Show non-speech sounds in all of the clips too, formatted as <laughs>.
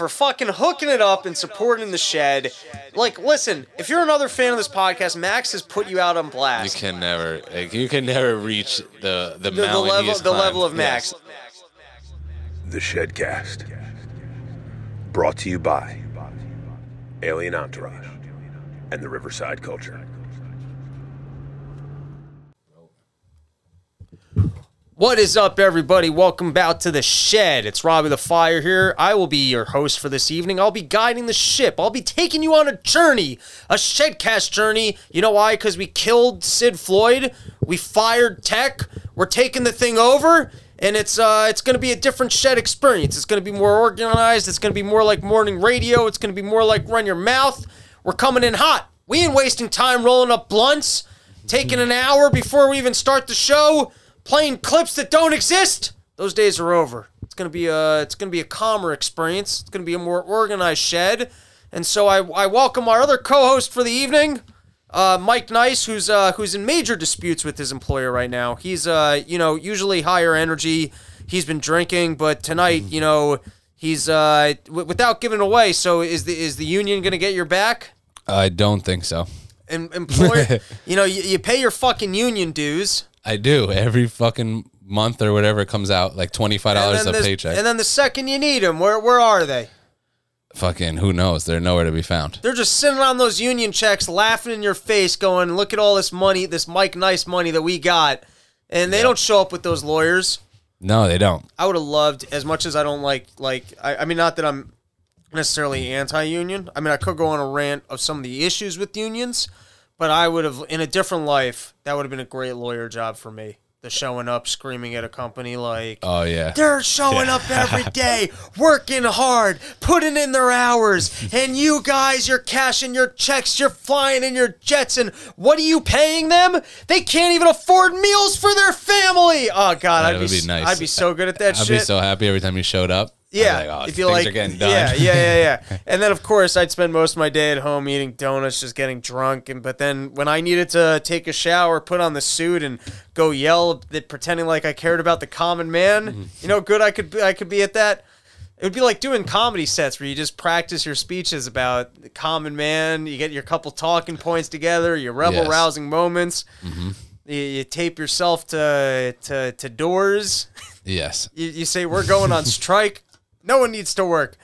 for fucking hooking it up and supporting the shed. Like, listen, if you're another fan of this podcast, Max has put you out on blast. You blast. can never, like, you can never reach the the, the, the level, the level of Max. Yes. The Shedcast. Brought to you by Alien Entourage and the Riverside Culture. What is up, everybody? Welcome back to the shed. It's Robbie the Fire here. I will be your host for this evening. I'll be guiding the ship. I'll be taking you on a journey, a shedcast journey. You know why? Because we killed Sid Floyd. We fired Tech. We're taking the thing over, and it's uh, it's to be a different shed experience. It's to be more organized. It's to be more like morning radio. It's to be more like run your mouth. We're coming in hot. We ain't wasting time rolling up blunts, taking an hour before we even start the show playing clips that don't exist. Those days are over. It's gonna be a it's gonna be a calmer experience. It's gonna be a more organized shed. And so I, I welcome our other co-host for the evening, uh, Mike Nice, who's uh, who's in major disputes with his employer right now. He's uh, you know usually higher energy. He's been drinking, but tonight you know he's uh, w- without giving away. So is the is the union gonna get your back? I don't think so. Em- employer, <laughs> you know you, you pay your fucking union dues. I do every fucking month or whatever it comes out, like twenty five dollars a this- paycheck. And then the second you need them, where where are they? fucking who knows? They're nowhere to be found. They're just sitting on those union checks, laughing in your face, going, "Look at all this money, this Mike Nice money that we got," and they don't show up with those lawyers. No, they don't. I would have loved, as much as I don't like, like I, I mean, not that I'm necessarily anti-union. I mean, I could go on a rant of some of the issues with unions, but I would have, in a different life, that would have been a great lawyer job for me. The showing up, screaming at a company like, Oh yeah. They're showing up every <laughs> day, working hard, putting in their hours, and you guys, you're cashing your checks, you're flying in your jets, and what are you paying them? They can't even afford meals for their family. Oh God, That I'd be, be nice. I'd be so good at that I'd shit. be so happy every time you showed up. Yeah, like, oh, if you like, are getting done. yeah, yeah, yeah, yeah. <laughs> and then of course I'd spend most of my day at home eating donuts, just getting drunk. And but then when I needed to take a shower, put on the suit, and go yell, that pretending like I cared about the common man, Mm-hmm. you know, good I could be, I could be at that. It would be like doing comedy sets where you just practice your speeches about the common man. You get your couple talking points together, your rebel Yes. Mm-hmm. rousing moments. You, you tape yourself to to to doors. Yes. <laughs> You, you say we're going on <laughs> strike. No one needs to work.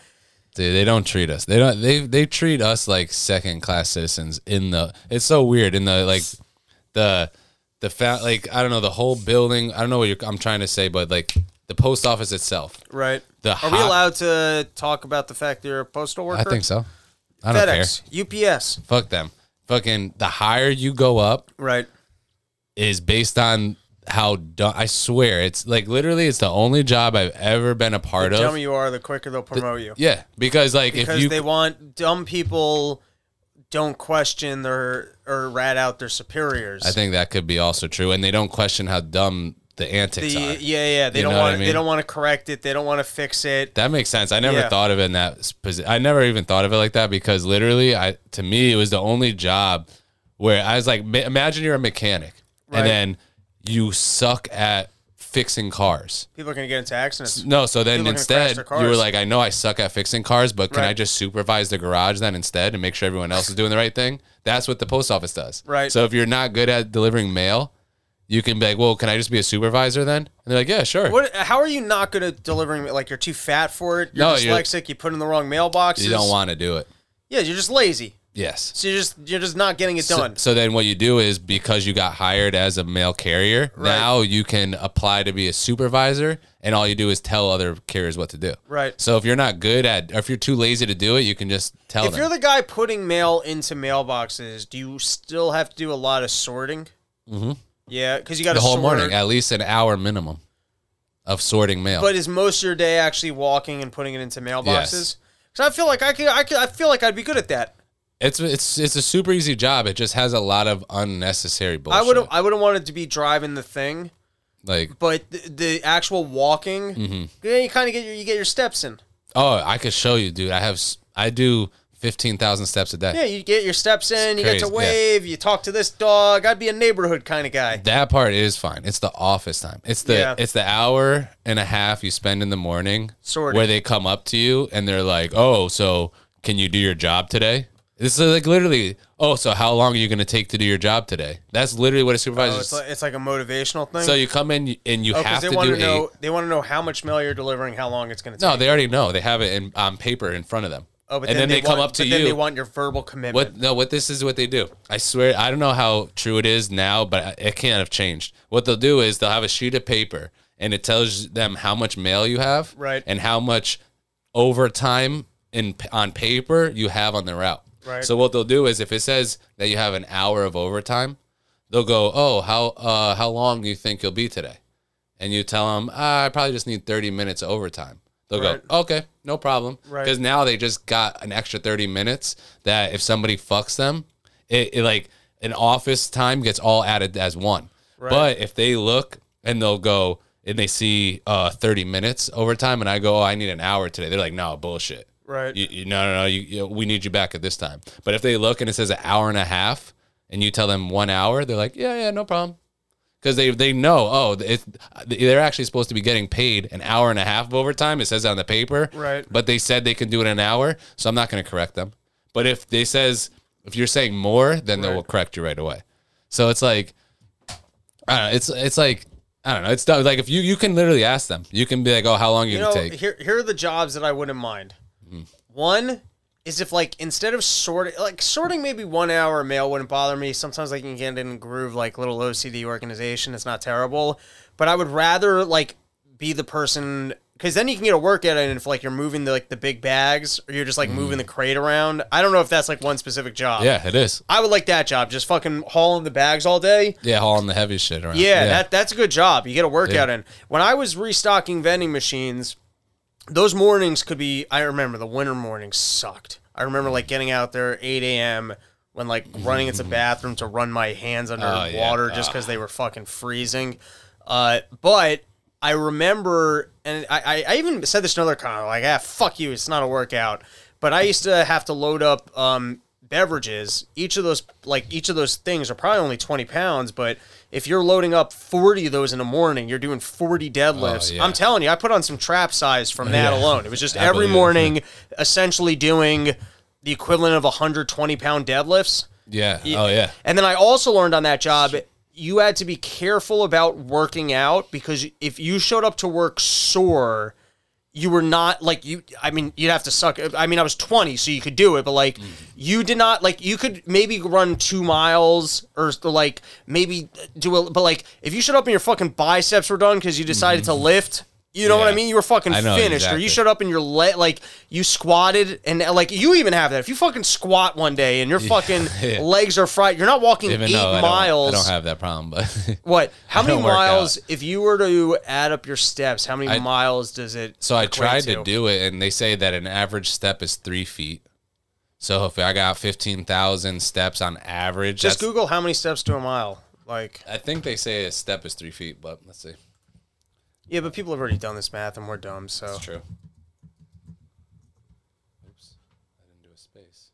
Dude, they don't treat us. They don't. They they treat us like second class citizens. In the it's so weird. In the like the the fa- like I don't know the whole building. I don't know what you're, I'm trying to say, but like the post office itself. Right. The Are we hot- allowed to talk about the fact that you're a postal worker? I think so. I don't FedEx, care. UPS. Fuck them. Fucking the higher you go up Right. is based on how dumb. I swear it's like literally it's the only job I've ever been a part of. The of. dumber you are, the quicker they'll promote you. Yeah, because like Because if you they want dumb people don't question their or rat out their superiors. I think that could be also true, and they don't question how dumb the the, antics yeah, are. yeah, yeah, they You don't know what want I they don't want to correct it. They don't want to fix it. That makes sense. I never Yeah. thought of it in that position. I never even thought of it like that because literally, I to me it was the only job where I was like, ma- imagine you're a mechanic Right. and then you suck at fixing cars. People are going to get into accidents. No, so then People are gonna instead their you were cars. like, I know I suck at fixing cars, but can I Right. just supervise the garage then instead and make sure everyone else is doing the right thing? That's what the post office does. Right. So if you're not good at delivering mail, you can be like, well, can I just be a supervisor then? And they're like, yeah, sure. What? How are you not good at delivering? Like you're too fat for it. You're No, you're- dyslexic. You put in the wrong mailboxes. You don't want to do it. Yeah, you're just lazy. Yes. So you're just you're just not getting it So, done. so then what you do is because you got hired as a mail carrier, now you can apply to be a supervisor and all you do is tell other carriers what to do. Right. So if you're not good at or if you're too lazy to do it, you can just tell if them. you're the guy putting mail into mailboxes, do you still have to do a lot of sorting? Mm-hmm. Yeah, because you got the whole sort, morning, at least an hour minimum of sorting mail. But is most of your day actually walking and putting it into mailboxes? Yes. Because I feel like I could, I could, I feel like I'd be good at that. It's it's it's a super easy job. It just has a lot of unnecessary bullshit. I would, I wouldn't want it to be driving the thing, like but the, the actual walking, Mm-hmm. yeah, you kind of get your, you get your steps in. oh, I could show you, dude. I have s- I do fifteen thousand steps a day. Yeah, you get your steps in, you get to yeah. wave, you talk to this dog. I'd be a neighborhood kind of guy. That part is fine. It's the office time. It's the Yeah. it's the hour and a half you spend in the morning where they come up to you and they're like, "Oh, so can you do your job today?" This is like literally, "Oh, so how long are you going to take to do your job today?" That's literally what a supervisor. Oh, it's like it's like a motivational thing. so you come in and you oh, have they to want do to know they want to know how much mail you're delivering, how long it's going to take. No, they already know. They have it in on paper in front of them. oh, but and then, they, come want, up to you. Then they want your verbal commitment. What no? What this is what they do. I swear, I don't know how true it is now, but it can't have changed. What they'll do is they'll have a sheet of paper, and it tells them how much mail you have, Right. and how much overtime in on paper you have on the route. Right. So what they'll do is if it says that you have an hour of overtime, they'll go, "Oh, how uh how long do you think you'll be today?" And you tell them, ah, "I probably just need 30 minutes of overtime." They'll Right. go, "Okay, no problem." Right. Because now they just got an extra 30 minutes that if somebody fucks them, it, it like an office time gets all added as one. But if they look and they'll go and they see uh 30 minutes overtime and I go, "Oh, I need an hour today." They're like, "No, bullshit." Right. You, you, no, no, no. You, you, we need you back at this time. But if they look and it says an hour and a half, and you tell them one hour, they're like, yeah, yeah, no problem, because they they know, oh, it, they're actually supposed to be getting paid an hour and a half of overtime. It says on the paper, Right. But they said they can do it in an hour, so I'm not going to correct them. But if they says if you're saying more, then they will correct you right away. So it's like, I don't know. It's it's like. I don't know. It's like if you you can literally ask them. You can be like, "Oh, how long you, you know, take?" here here are the jobs that I wouldn't mind. One is if like instead of sorting, like sorting maybe one hour mail wouldn't bother me. Sometimes I can get in groove like little OCD organization. It's not terrible, but I would rather like be the person because then you can get a workout in if like you're moving the like the big bags or you're just like moving the crate around. I don't know if that's like one specific job. Mm. yeah, it is. I would like that job. Just fucking hauling the bags all day. Yeah, hauling the heavy shit around. Yeah, that that's a good job. You get a workout in. When I was restocking vending machines, those mornings could be. I remember the winter mornings sucked. I remember like getting out there 8 a.m. when like running into the <laughs> bathroom to run my hands under Oh, yeah. water just because they were fucking freezing. Uh, but I remember, and I, I, I even said this to another con like, ah, fuck you, it's not a workout. But I used to have to load up um, beverages. Each of those, like each of those things, are probably only twenty pounds. But if you're loading up forty of those in the morning, you're doing forty deadlifts. Oh, yeah. I'm telling you, I put on some trap size from that <laughs> Yeah. alone. It was just I every believe it. morning, essentially doing the equivalent of 120 pound deadlifts. Yeah. Oh yeah. And then I also learned on that job, you had to be careful about working out because if you showed up to work sore, you were not like you. I mean, you'd have to suck. I mean, I was 20, so you could do it, but like, mm-hmm. you did not like. You could maybe run two miles or like maybe do a. But like, if you showed up and your fucking biceps were done because you decided to mm-hmm. lift. You know what I mean? You were fucking know, finished, or you showed up and your leg, like you squatted, and uh, like you even have that. If you fucking squat one day and your fucking <laughs> Yeah. legs are fried, you're not walking Even eight though I don't, miles. I don't have that problem, but <laughs> what? How many miles? If you were to add up your steps, how many I- miles does it? so I tried to do it, and they say that an average step is three feet. So if I got fifteen thousand steps on average, Just Google how many steps to a mile. Like, I think they say a step is three feet, but let's see. Yeah, but people have already done this math, and we're dumb. So That's true. Oops, I didn't do a space.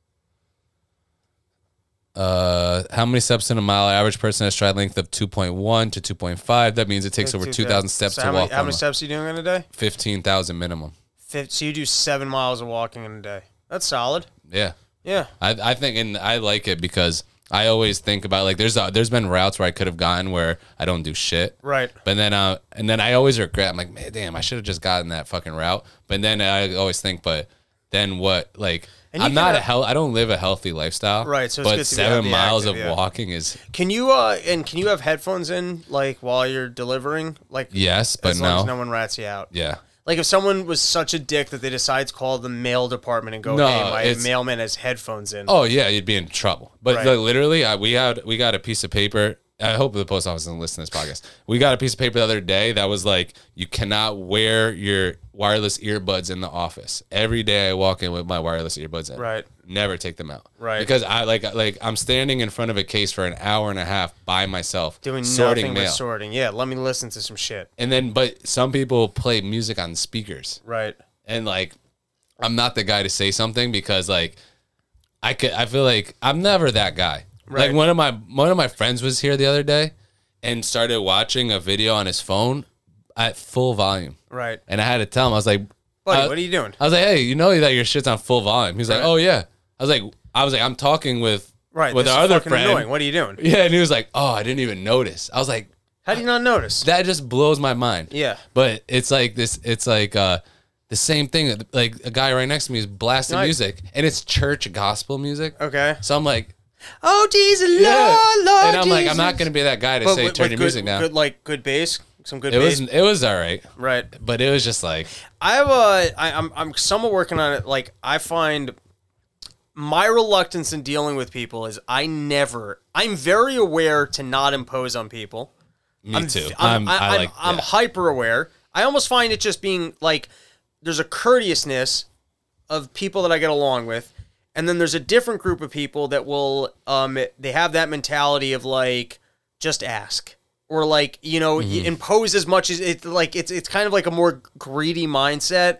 Uh, how many steps in a mile? Average person has stride length of two point one to two point five. That means it takes over two thousand steps So to how many, walk. How many steps are you doing in a day? Fifteen thousand minimum. Fif- So you do seven miles of walking in a day. That's solid. Yeah. Yeah. I, I think and I like it because I always think about like there's uh there's been routes where I could have gone where I don't do shit. Right. But then uh and then I always regret I'm like, man, damn, I should have just gotten that fucking route. But then I always think, but then what like And you I'm not a hell I don't live a healthy lifestyle. Right, so it's but good to be- seven miles active, of yeah. walking is Can you uh and can you have headphones in like while you're delivering? Like yes, but as long no. as no one rats you out. yeah. Like if someone was such a dick that they decide to call the mail department and go, No, "Hey, my it's- mailman has headphones in." Oh yeah, you'd be in trouble. But Right. like, literally, I, we had we got a piece of paper. I hope the post office doesn't listen to this podcast. We got a piece of paper the other day that was like, you cannot wear your wireless earbuds in the office. Every day I walk in with my wireless earbuds in. Right. Never take them out. Right. Because I like like I'm standing in front of a case for an hour and a half by myself Doing sorting nothing mail. but sorting. Yeah, let me listen to some shit. and then, but some people play music on speakers Right. and like I'm not the guy to say something because like I could. I feel like I'm never that guy. Right. Like one of my one of my friends was here the other day and started watching a video on his phone at full volume, Right. and I had to tell him I was like, Buddy, uh, what are you doing? I was like, hey, you know that your shit's on full volume. He's like, Right. oh yeah. I was like, I was like, I'm talking with Right. with our other friend. Annoying. What are you doing? <laughs> Yeah, and he was like, oh, I didn't even notice. I was like, How do you not notice? that just blows my mind. Yeah. But it's like this. It's like uh, the same thing. Like a guy right next to me is blasting Right. music, and it's church gospel music. Okay. So I'm like, Oh Jesus, Lord, yeah. Lord and I'm like, I'm not gonna be that guy to But say with- turn with your good, music down. Good, like good bass, some good it was it was all right, right. but it was just like I have a. I, I'm I'm somewhat working on it. Like I find my reluctance in dealing with people is I never. I'm very aware to not impose on people. me I'm, too. I'm, I'm, I, I like I'm yeah. hyper aware. I almost find it just being like there's a courteousness of people that I get along with, and then there's a different group of people that will um they have that mentality of like just ask or like you know Mm-hmm. impose as much as it like it's it's kind of like a more greedy mindset.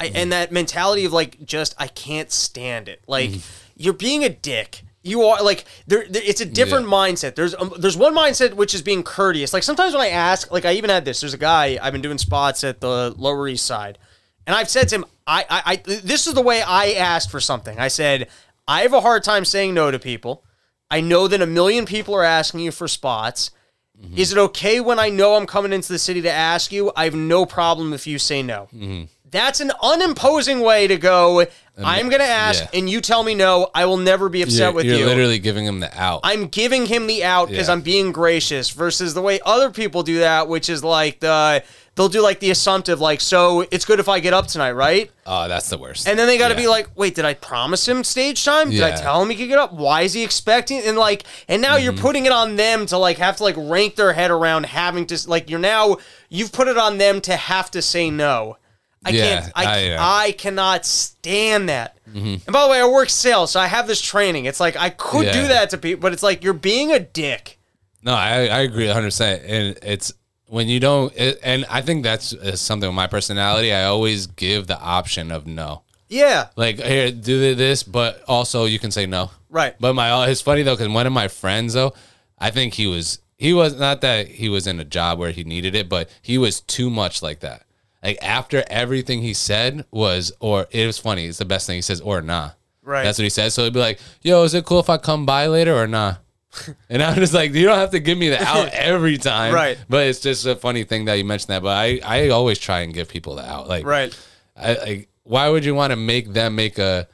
I, Mm-hmm. and that mentality of like just I can't stand it. Like Mm-hmm. you're being a dick. You are like there. there- It's a different mindset. There's um, there's one mindset which is being courteous. Like sometimes when I ask, like I even had this. There's a guy I've been doing spots at the Lower East Side, and I've said to him, I, I, I this is the way I asked for something. I said I have a hard time saying no to people. I know that a million people are asking you for spots. Mm-hmm. Is it okay when I know I'm coming into the city to ask you? I have no problem if you say no. Mm-hmm. That's an unimposing way to go. I'm going to ask, yeah. and you tell me no. I will never be upset You're, with you're you. literally giving him the out. I'm giving him the out because Yeah. I'm being gracious versus the way other people do that, which is like the they'll do like the assumptive, like, so it's good if I get up tonight, right? oh, that's the worst. And then they got to Yeah. be like, wait, did I promise him stage time? Did I tell him he could get up? Why is he expecting? And like, and now you're Mm-hmm. putting it on them to like have to like rank their head around having to like you're now you've put it on them to have to say no. I Yeah, can't. I, I- yeah. I cannot stand that. And by the way, I work sales, so I have this training. It's like I could do that to people, but it's like you're being a dick. No, I, I agree 100%. And it's when you don't, it, and I think that's uh, something with my personality. I always give the option of no. Yeah. Like, here, do this, but also you can say no. Right. But my, it's funny though, because one of my friends, though, I think he was, he was not that he was in a job where he needed it, but he was too much like that. Like, after everything he said was, or it was funny, it's the best thing he says, or nah. Right. That's what he says. So he'd be like, yo, is it cool if I come by later or nah? <laughs> And I'm just like, you don't have to give me the out <laughs> every time. Right. But it's just a funny thing that you mentioned that. But I, I always try and give people the out. Like, Right. I, like, why would you want to make them make a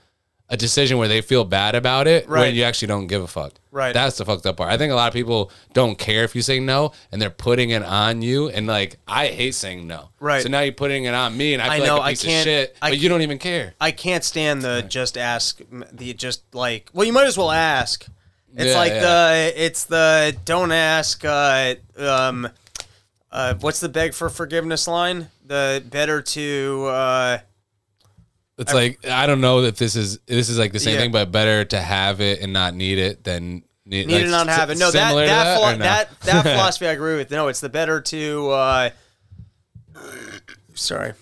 a decision where they feel bad about it Right. when you actually don't give a fuck? Right. That's the fucked up part. I think a lot of people don't care if you say no, and they're putting it on you. And like, I hate saying no. Right. So now you're putting it on me, and I I feel know, like a I piece can't- of shit. I but you don't even care. I can't stand the just ask the just like well you might as well ask. It's Yeah, like yeah. the it's the don't ask uh um uh what's the beg for forgiveness line? The better to uh It's like I don't know that this is this is like the same Yeah. thing, but better to have it and not need it than need, need like, to not have it. No, that that that, philo- no? that, that <laughs> philosophy I agree with. No, it's the better to uh sorry.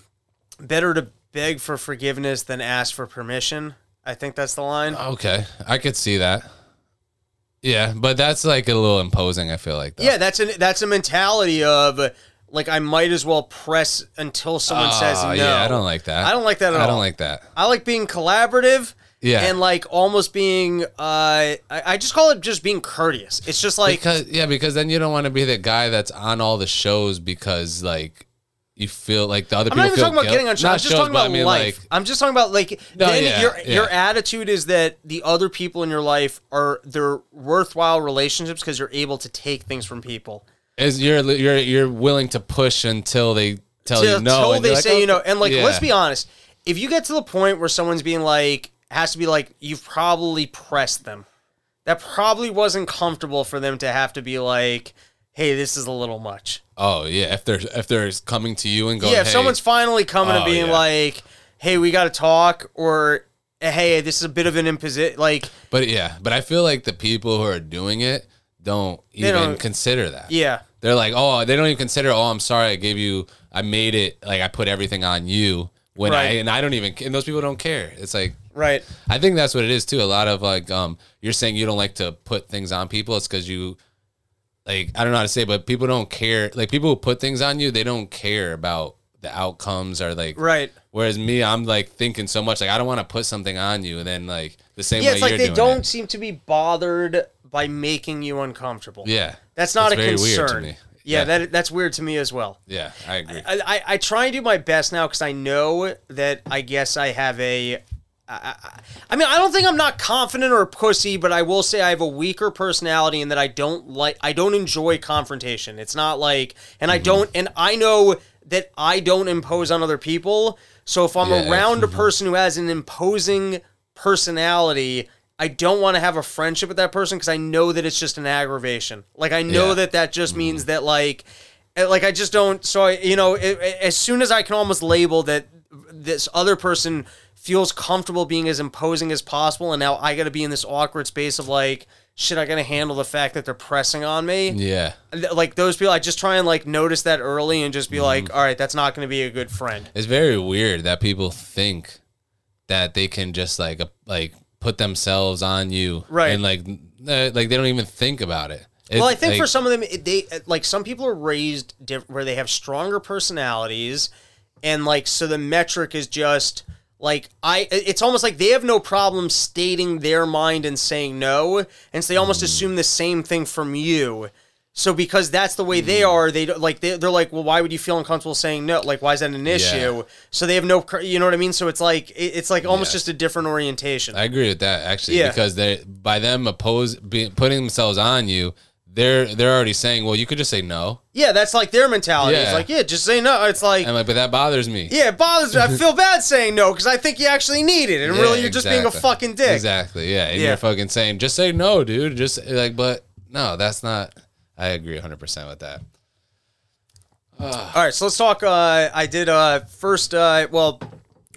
Better to beg for forgiveness than ask for permission. I think that's the line. okay, I could see that. Yeah, but that's like a little imposing. I feel like. Though. Yeah, that's a that's a mentality of like I might as well press until someone says no. Oh, yeah, I don't like that. I don't like that at all. I don't like that. I like being collaborative. Yeah. And like almost being, uh, I, I just call it just being courteous. It's just like, because yeah, because then you don't want to be the guy that's on all the shows because like you feel like the other I'm people not even talking about guilt- getting on show. Not I'm just shows, talking about I mean, life. Like, I'm just talking about like No, then yeah, your yeah. your attitude is that the other people in your life are they're worthwhile relationships because you're able to take things from people. Is you're you're you're willing to push until they tell you no. till and they you're like, say "Oh, you know. And like, yeah. let's be honest. If you get to the point where someone's being like, has to be like, you've probably pressed them. That probably wasn't comfortable for them to have to be like, hey, this is a little much. Oh yeah, if they're if they're coming to you and going, yeah, if hey, someone's finally coming and Oh, being yeah. like, hey, we got to talk, or hey, this is a bit of an imposition. Like, But yeah, but I feel like the people who are doing it don't even don't- consider that. yeah, They're like, oh, they don't even consider. Oh, I'm sorry, I gave you, I made it, like I put everything on you when I and I don't even and those people don't care. It's like Right. I think that's what it is too. A lot of like um you're saying you don't like to put things on people. It's because you like I don't know how to say, but people don't care. Like people who put things on you, they don't care about the outcomes or like Right. Whereas me, I'm like thinking so much like I don't want to put something on you, and then like the same Yeah, way Yeah, it's like they don't it. seem to be bothered by making you uncomfortable. Yeah, That's not a concern. weird to me. Yeah, Yeah. that that's weird to me as well. Yeah, I agree. I, I, I try and do my best now because I know that I guess I have a. I, I, I mean, I don't think I'm not confident or a pussy, but I will say I have a weaker personality in that I don't like, I don't enjoy confrontation. It's not like, and Mm-hmm. I don't, and I know that I don't impose on other people. So if I'm Yeah. Mm-hmm. around a person who has an imposing personality, I don't want to have a friendship with that person because I know that it's just an aggravation. Like I know Yeah. that that just means that like uh, like I just don't. So I, you know, it, it- as soon as I can almost label that this other person feels comfortable being as imposing as possible, and now I got to be in this awkward space of like, shit, I got to handle the fact that they're pressing on me. yeah, Like those people, I just try and like notice that early and just be Mm-hmm. like, all right, that's not going to be a good friend. it's very weird that people think that they can just like like put themselves on you, Right. And like uh, like they don't even think about it. It- Well, I think like, for some of them, they like some people are raised diff- where they have stronger personalities, and like so the metric is just like I. It's almost like they have no problem stating their mind and saying no, and so they almost assume the same thing from you. So because that's the way they mm-hmm. are, they don't like they, they're like, well, why would you feel uncomfortable saying no? Like, why is that an issue? So they have no, cr- you know what I mean? So it's like it- it's like almost Yeah. just a different orientation. I agree with that actually Yeah. because they by them oppose be, putting themselves on you, they're they're already saying, well, you could just say no, yeah, that's like their mentality. It's Yeah. like, yeah, just say no. It's like, and like, but that bothers me. Yeah, it bothers me. I <laughs> feel bad saying no because I think you actually need it, and Yeah, really you're just being a exactly. fucking dick. Exactly. Yeah. And Yeah. you're fucking saying, just say no, dude. Just like, but no, that's not. I agree 100 percent with that. All right, so let's talk. Uh, I did uh, first. Uh, well,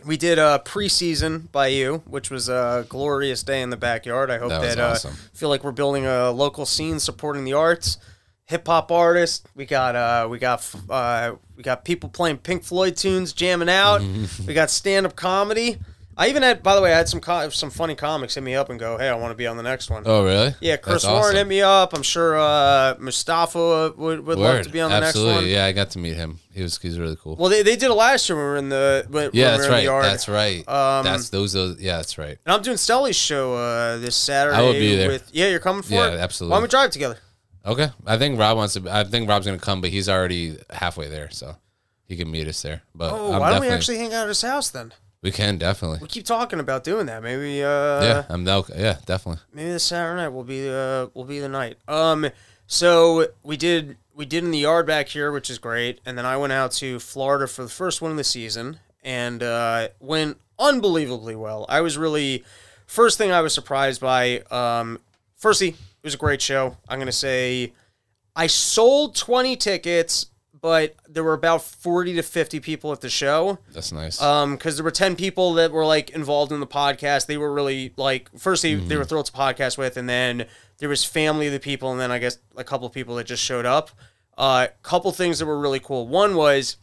we did uh, preseason by you, which was a glorious day in the backyard. I hope That that, uh, awesome. feel like we're building a local scene supporting the arts. Hip hop artists. We got uh, we got uh, we got people playing Pink Floyd tunes, jamming out. <laughs> we got stand up comedy. I even had, by the way, I had some co- some funny comics hit me up and go, "Hey, I want to be on the next one." Oh, really? Yeah, Chris That's Warren awesome. hit me up. I'm sure uh, Mustafa would, would love Word. to be on the Absolutely. next one. Yeah, I got to meet him. He was he's really cool. Well, they, they did it last year when we were in the when, yeah, when we that's were in right. the yard. That's right. Um, that's those those. Yeah, that's right. and I'm doing Stelly's show uh, this Saturday. I will be there. With, yeah, you're coming for Yeah, it. absolutely. Why don't we drive together? Okay. I think Rob wants to. I think Rob's gonna come, but he's already halfway there, so he can meet us there. But Oh, I'm why don't we definitely- actually hang out at his house then? We can definitely. We keep talking about doing that. Maybe uh, yeah, I'm down. Yeah, definitely. maybe this Saturday night will be uh will be the night. Um, so we did we did in the yard back here, which is great, and then I went out to Florida for the first one of the season, and uh, went unbelievably well. I was really first thing I was surprised by. Um, firstly, it was a great show. I'm gonna say I sold 20 tickets, but there were about 40 to 50 people at the show. That's nice. um because there were 10 people that were like involved in the podcast. They were really like firstly they were thrilled to podcast with and then there was family of the people and then i guess a couple of people that just showed up. A uh, couple things that were really cool. One was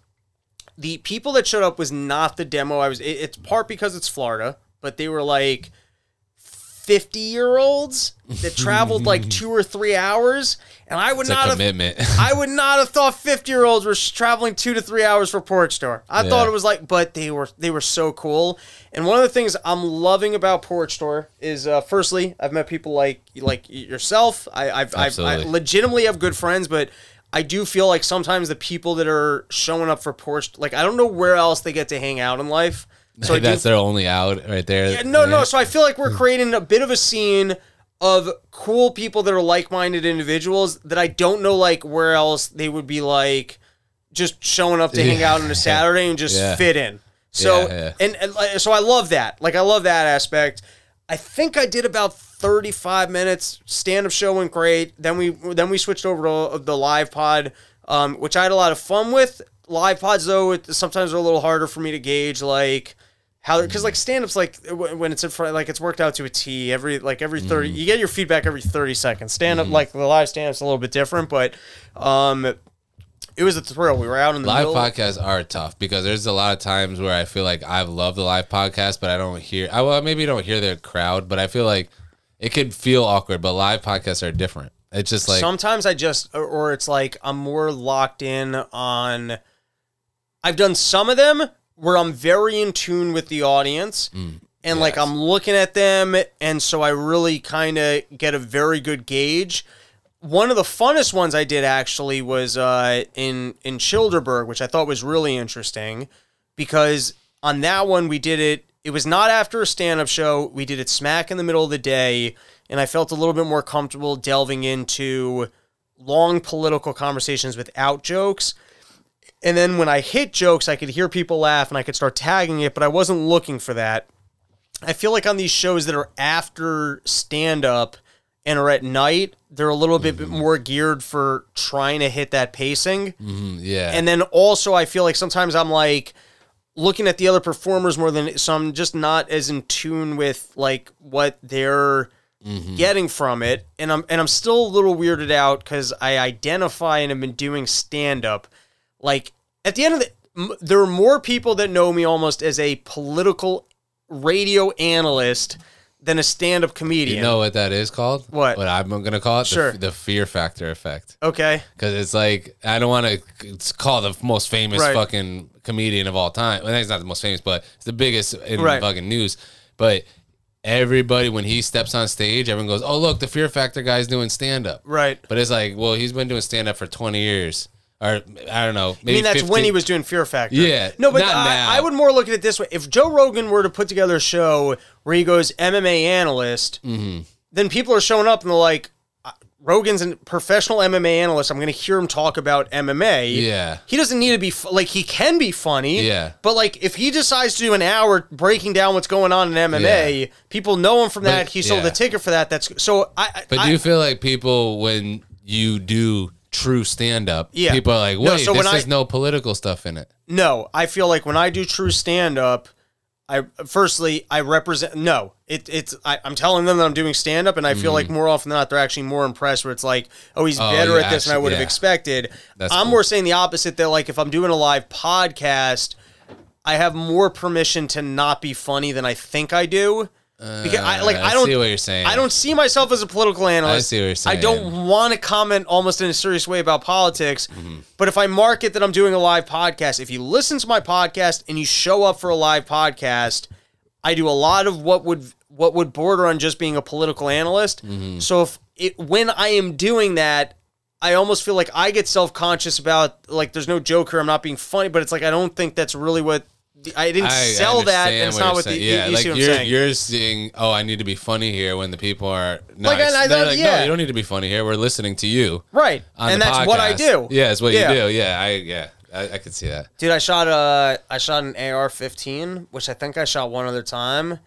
the people that showed up was not the demo i was it, it's part because it's florida but they were like 50 year olds that traveled like <laughs> two or three hours and i would it's a not have commitment. <laughs> I would not have thought 50 year olds were traveling two to three hours for Porch Store. I Yeah. thought it was like, but they were they were so cool. And one of the things I'm loving about Porch Store is, uh, firstly, I've met people like like yourself. I I've, I've I legitimately have good friends, but I do feel like sometimes the people that are showing up for Porch, like I don't know where else they get to hang out in life. So I <laughs> do that's their only out right there. yeah, no, no. So I feel like we're creating a bit of a scene of cool people that are like-minded individuals that I don't know like where else they would be like just showing up to hang out on a <laughs> Saturday and just Yeah. fit in. So Yeah, yeah. And, and so I love that. Like I love that aspect. I think I did about 35 minutes. Stand-up show went great. Then we then we switched over to the live pod, um, which I had a lot of fun with. Live pods though, it, sometimes are a little harder for me to gauge. Like how because like stand-ups like when it's in front like it's worked out to a T every like every 30 you get your feedback every 30 seconds stand up like the live stand-up's a little bit different but um it was a thrill. We were out in the live middle. podcasts are tough because there's a lot of times where I feel like I've loved the live podcast, but I don't hear. I well, maybe don't hear the crowd, but I feel like it could feel awkward. But live podcasts are different. It's just like Sometimes I just, or it's like I'm more locked in on. I've done some of them where I'm very in tune with the audience, and like Mm. I'm looking at them, and so I really kind of get a very good gauge. One of the funnest ones I did actually was uh, in in Childerberg, which I thought was really interesting because on that one we did it. It was not after a stand-up show. We did it smack in the middle of the day, and I felt a little bit more comfortable delving into long political conversations without jokes. And then when I hit jokes, I could hear people laugh and I could start tagging it, but I wasn't looking for that. I feel like on these shows that are after stand up and are at night, they're a little bit more geared for trying to hit that pacing. mm, yeah, And then also, I feel like sometimes I'm like looking at the other performers more than so I'm just not as in tune with like what they're getting from it, and I'm and I'm still a little weirded out because I identify and have been doing stand up. Like at the end of the, m- there are more people that know me almost as a political radio analyst than a stand up comedian. you know what that is called? What? What I'm gonna call it? Sure. The, the fear factor effect. Okay. Because it's like I don't want to call the most famous Right. fucking comedian of all time. Well, he's not the most famous, but it's the biggest in Right. fucking news. But everybody, when he steps on stage, everyone goes, "Oh, look, the Fear Factor guy's doing stand up." Right. But it's like, well, he's been doing stand up for twenty years, or I don't know. I mean, that's 15. when he was doing Fear Factor. Yeah, No, but I. I would more look at it this way. If Joe Rogan were to put together a show where he goes MMA analyst, Mm-hmm. then people are showing up and they're like, "Uh, Rogan's a professional MMA analyst. I'm going to hear him talk about MMA. Yeah. He doesn't need to be, like, he can be funny. Yeah. But, like, if he decides to do an hour breaking down what's going on in MMA, Yeah. people know him from But- that. He sold yeah. a ticket for that. That's so I. But I, do you feel like people when you do true stand up, Yeah. people are like, No, wait, so this I- no political stuff in it. No, I feel like when I do true stand up, I firstly I represent no. It, it's I, I'm telling them that I'm doing stand up, and I feel like more often than not they're actually more impressed. Where it's like, oh, he's Mm-hmm. Oh, better you at this than I actually- would have expected. That's I'm cool. more saying the opposite. That like if I'm doing a live podcast, I have more permission to not be funny than I think I do. Because I like Uh, I I don't see what you're saying. I don't see myself as a political analyst. see what you're I don't want to comment almost in a serious way about politics. Mm-hmm. But if I market that I'm doing a live podcast, if you listen to my podcast and you show up for a live podcast, I do a lot of what would what would border on just being a political analyst. Mm-hmm. So if it when I am doing that, I almost feel like I get self conscious about like there's no joke here. I'm not being funny, but it's like I don't think that's really what I didn't I sell that, and it's not what the saying. you, yeah, You like see you're, I'm saying. you're seeing. Oh, I need to be funny here when the people are nice. Like, I They're like, yeah. no, you don't need to be funny here. We're listening to you. right, and that's what I do. Yeah, it's what Yeah. you do. Yeah, I yeah, I, I could see that. Dude, I shot a I shot an AR-15, which I think I shot one other time.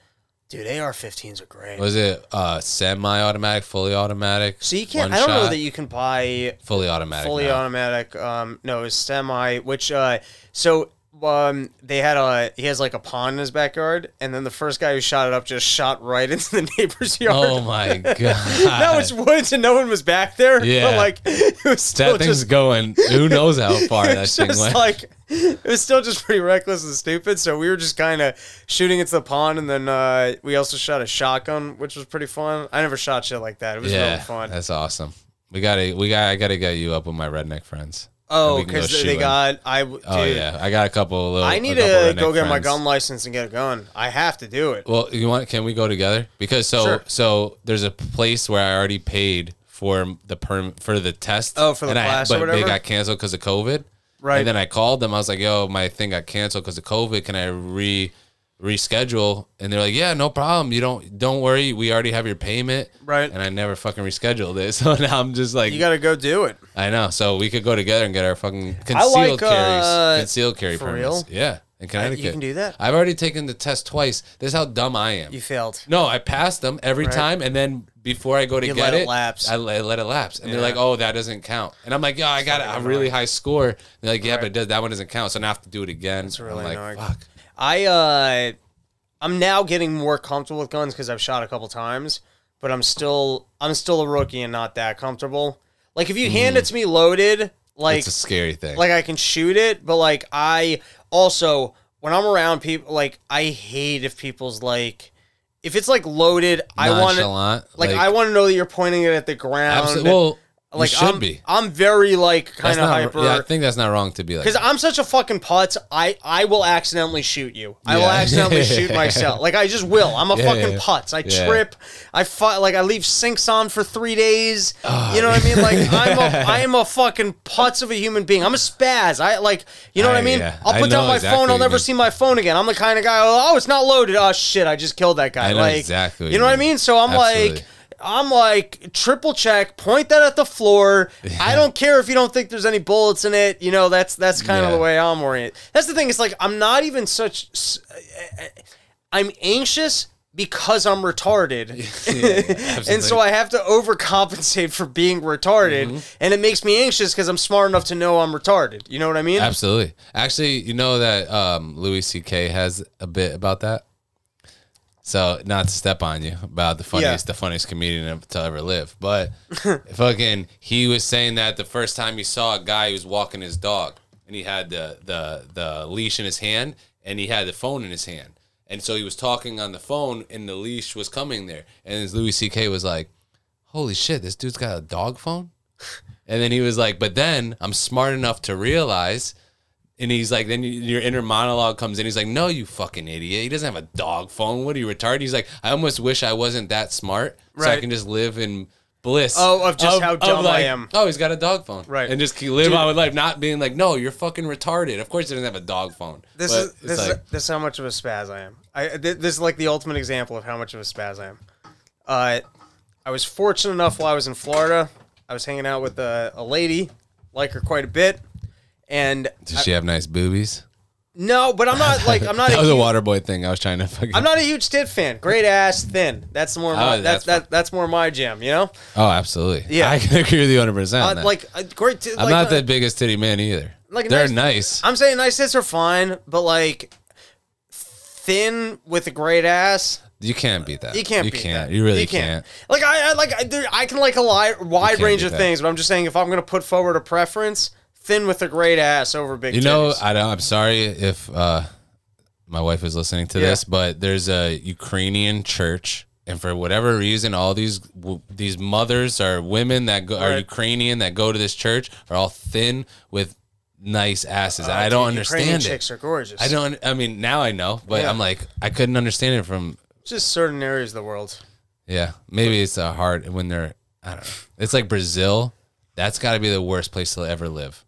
Dude, AR-15s are great. Was it uh semi-automatic, fully automatic? so you can't. I don't know that you can buy fully automatic. fully now. automatic. Um, no, it's semi. Which uh, so um, they had a he has like a pond in his backyard, and then the first guy who shot it up just shot right <laughs> into the neighbor's yard. Oh my <laughs> god! no, it's woods and no one was back there. Yeah. but like <laughs> it was still that thing's just going. Who knows how far that thing went? like it was still just pretty reckless and stupid. So we were just kind of shooting into the pond, and then uh, we also shot a shotgun, which was pretty fun. I never shot shit like that. It was yeah, really fun. that's awesome. We gotta, we got, I gotta get you up with my redneck friends. Oh, can go because they got I. Oh, dude, Oh yeah, I got a couple. Of little, I need to go get my gun license and get a gun. I have to do it. Well, you want? Can we go together? Because so Sure. so there's a place where I already paid for the perm for the test. Oh, for the and I, class or but whatever? they got canceled because of COVID. Right. And then I called them. I was like, "Yo, my thing got canceled because of COVID. Can I re reschedule?" And they're like, "Yeah, no problem. You don't don't worry. We already have your payment." Right. And I never fucking rescheduled it. <laughs> So now I'm just like, You got to go do it. I know. So we could go together and get our fucking concealed like, uh, carries, concealed carry for permits. real? Yeah, in Connecticut. you can do that? I've already taken the test twice. This is how dumb I am. You failed. No, I passed them every time, and then before I go to You get let it it, lapse. I let, let it lapse, and they're like, "Oh, that doesn't count." And I'm like, "Yeah, I got a really high score." They're like, "Yeah, but it does, that one doesn't count, so now I have to do it again." It's really I'm like, annoying. "Fuck." I uh, I'm now getting more comfortable with guns because I've shot a couple times, but I'm still I'm still a rookie and not that comfortable. Like if you hand Mm. it to me loaded, Like it's a scary thing. like I can shoot it, but like I also when I'm around people, like I hate if people's like if it's like loaded. I want to Nonchalant, like, I want to know that you're pointing it at the ground. Absol- well, like should I'm, be. I'm very like kind of hyper. Yeah, I think that's not wrong to be like. because I'm such a fucking putz, I I will accidentally shoot you. I will Yeah. accidentally shoot <laughs> myself. Like I just will. I'm a Yeah, fucking yeah. putz. I Yeah. trip. I fu- like I leave sinks on for three days. Ah, you know what I mean? Like I'm a <laughs> I am a fucking putz of a human being. I'm a spaz. I like you know what I I- mean? yeah. I'll I put down my exactly phone. what I'll you never mean. see my phone again. I'm the kind of guy. Oh, it's not loaded. Oh shit! I just killed that guy. I know like exactly what You you know what I mean. mean? So I'm Absolutely. like. I'm like triple check, point that at the floor. I don't care if you don't think there's any bullets in it. You know, that's that's kind of the way I'm oriented. That's the thing. It's like I'm not even such. I'm anxious because I'm retarded, <laughs> <laughs> and so I have to overcompensate for being retarded, Mm-hmm. and it makes me anxious because I'm smart enough to know I'm retarded. You know what I mean? Absolutely. Actually, you know that um, Louis C.K. has a bit about that. So not to step on you about the funniest, the funniest comedian to ever live, but <laughs> fucking, he was saying that the first time he saw a guy who was walking his dog, and he had the the the leash in his hand, and he had the phone in his hand, and so he was talking on the phone, and the leash was coming there, and Louis C.K. was like, "Holy shit, this dude's got a dog phone." And then he was like, but then I'm smart enough to realize. And he's like, then your inner monologue comes in. He's like, no, you fucking idiot. He doesn't have a dog phone. What are you retarded? He's like, I almost wish I wasn't that smart, so I Right. can just live in bliss. Oh, of just how dumb I like, am. Oh, he's got a dog phone, Right. And just keep live on with life, not being like, no, you're fucking retarded. Of course, he doesn't have a dog phone. This But is it's this, is this is how much of a spaz I am. I th- this is like the ultimate example of how much of a spaz I am. Uh, I was fortunate enough while I was in Florida. I was hanging out with a, a lady, like her quite a bit, and does she have nice boobies? no, but I'm not like I'm not. <laughs> That a was a water boy thing. I was trying to fucking. I'm not a huge tit fan. Great ass, thin. That's more my, Oh, that's that's that, that's more my jam. You know, Oh, absolutely. Yeah. I can <laughs> agree with you 100. percent uh, like uh, great. T- I'm like, not uh, the biggest titty man either. like They're nice- nice. I'm saying nice tits are fine, but like thin with a great ass. You can't beat that. You can't. You beat can't. That. You really can't. Like I, I like I, there, I can like a li- wide range of that. things, but I'm just saying if I'm gonna put forward a preference, thin with a great ass over big. You know, titties. I don't, I'm sorry if uh, my wife is listening to Yeah. this, but there's a Ukrainian church, and for whatever reason, all these w- these mothers or women that go, are Ukrainian that go to this church are all thin with nice asses. Uh, I don't dude, Ukrainian understand it. Chicks are gorgeous. I don't. I mean, now I know, but Yeah. I'm like, I couldn't understand it from. Just certain areas of the world. Yeah, maybe it's a hard when they're. I don't know. It's like Brazil. That's got to be the worst place to ever live.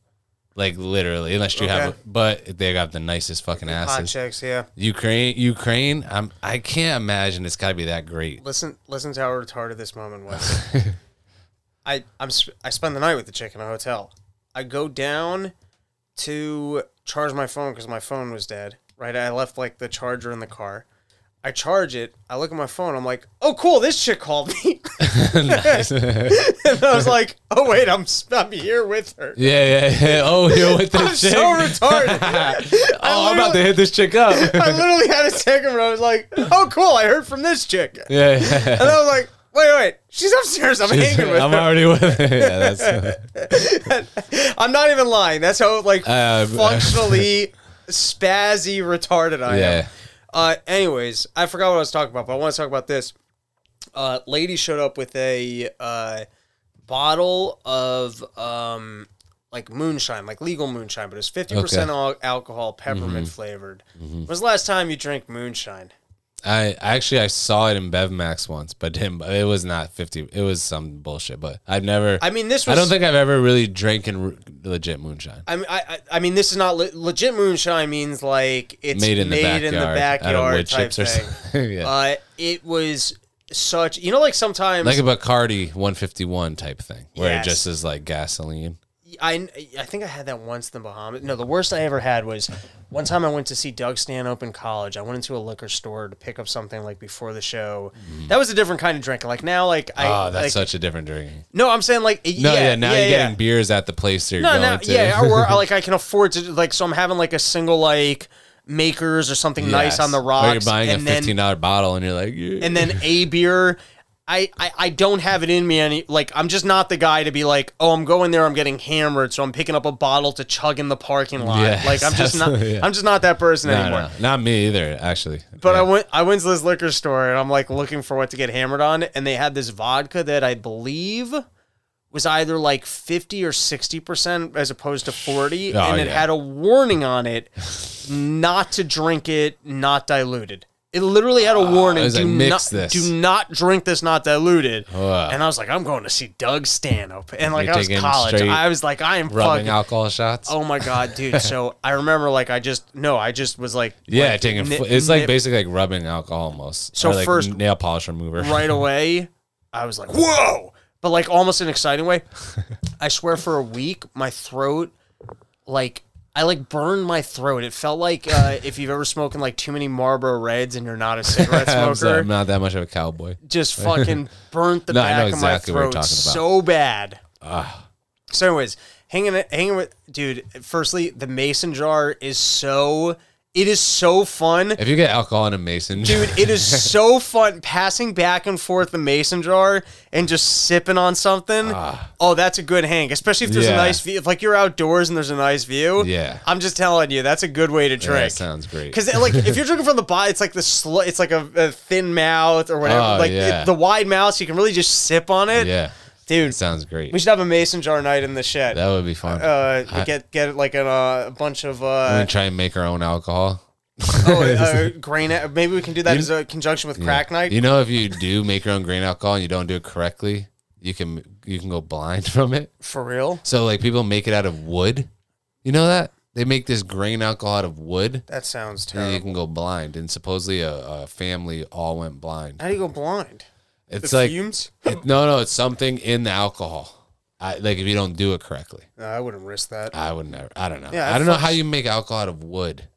Like literally, unless you have, Okay. but they got the nicest fucking Hot asses. chicks, yeah. Ukraine, Ukraine. I'm. I can't imagine it's got to be that great. Listen, listen to how retarded this moment was. <laughs> I I'm sp- I spend the night with the chick in a hotel. I go down to charge my phone because my phone was dead. Right, I left like the charger in the car. I charge it. I look at my phone. I'm like, oh, cool. This chick called me. Nice. and I was like, oh wait, I'm I'm here with her. Yeah, yeah, yeah. Oh, you're with this <laughs> I'm chick. so retarded. <laughs> oh, I'm about to hit this chick up. <laughs> I literally had a second where I was like, oh, cool. I heard from this chick. And yeah, yeah. I was like, wait, wait. She's upstairs. I'm hanging with her. I'm already with. Her. Yeah, that's. I'm not even lying. That's how like Uh, functionally spazzy retarded I am. Uh, anyways, I forgot what I was talking about, but I want to talk about this. Uh, lady showed up with a uh, bottle of um, like moonshine, like legal moonshine, but it was fifty percent al- alcohol, peppermint Mm-hmm. flavored. When was the last time you drank moonshine? I actually I saw it in BevMax once, but him it was not fifty. It was some bullshit. But I've never. I mean, this I don't think I've ever really drank in r- legit moonshine. I mean, I, I, I mean, this is not le- legit moonshine. Means like it's Made in the backyard, in the out of backyard wood type chips or thing. something. <laughs> yeah. Uh, it was such, you know, like sometimes like a Bacardi 151 type thing, where Yes. it just is like gasoline. I, I think I had that once in the Bahamas. No, the worst I ever had was one time I went to see Doug Stanhope in college. I went into a liquor store to pick up something like before the show. Mm. That was a different kind of drink. Like now, like I. Oh, that's like, such a different drink. no, I'm saying like No, yeah, now you're getting beers at the place you're no, going no, to. yeah, or <laughs> like I can afford to like so I'm having like a single like makers or something nice Yes. on the oh, Or rocks. you're buying a and then- $15 bottle and you're like, yeah. and then a beer. I, I, I don't have it in me any like I'm just not the guy to be like oh I'm going there I'm getting hammered so I'm picking up a bottle to chug in the parking lot Yeah, like I'm just <laughs> not yeah. I'm just not that person No, anymore no, not me either. Actually, but I went I went to this liquor store and I'm like looking for what to get hammered on and they had this vodka that I believe was either like 50 or 60% as opposed to 40 Oh, and it yeah. had a warning on it not to drink it not diluted. It literally had a warning Ah, it was do like, not this. do not drink this not diluted. Wow. And I was like I'm going to see Doug Stanhope and like I was college. I was like I am rubbing fucking alcohol shots. Oh my god, dude. So <laughs> I remember like I just no, I just was like yeah, like, taking. ni- fl- it's like nip- basically like rubbing alcohol almost. So like first- nail polish remover. right <laughs> away, I was like, whoa! But like almost an exciting way. <laughs> I swear for a week, my throat, like, I like burned my throat. It felt like uh, <laughs> if you've ever smoking like too many Marlboro Reds and you're not a cigarette <laughs> I'm, smoker, sorry, I'm not that much of a cowboy. just fucking burnt the No, I back know of exactly my what you're throat talking about. so bad. So, anyways, hanging hanging with dude. Firstly, the mason jar is so. It is so fun. If you get alcohol in a mason, jar- Dude, it is <laughs> so fun passing back and forth the mason jar and just sipping on something. oh, that's a good hang, especially if there's a Ah. Nice view. If like you're outdoors and there's a nice view. Yeah. I'm just telling you, that's a good way to Yeah, drink. that sounds great. Because like if you're <laughs> drinking from the bottom, it's like the sl- it's like a, a thin mouth or whatever. Oh, like yeah. it- the wide mouth, so you can really just sip on it. yeah, Dude, sounds great. we should have a mason jar night in the shed. That would be fun. uh, I- get get like an, uh, a bunch of uh, gonna try and make our own alcohol. oh, uh, <laughs> grain. Maybe we can do that as a conjunction with crack night. You know, if you do make your own grain alcohol and you don't do it correctly, you can you can go blind <laughs> from it. For real? So like people make it out of wood. You know that they make this grain alcohol out of wood, That sounds and you can go blind. And supposedly a, a family all went blind. How do you go blind? It's the like fumes? it- no, no, it's something in the alcohol. I, like if you don't do it correctly, No, I wouldn't risk that. I would never. I don't know. Yeah, I don't know how you make alcohol out of wood.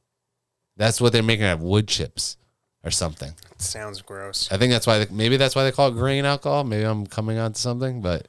That's what they're making out of wood chips or something. It sounds gross. I think that's why they, maybe that's why they call it grain alcohol. Maybe I'm coming on to something, but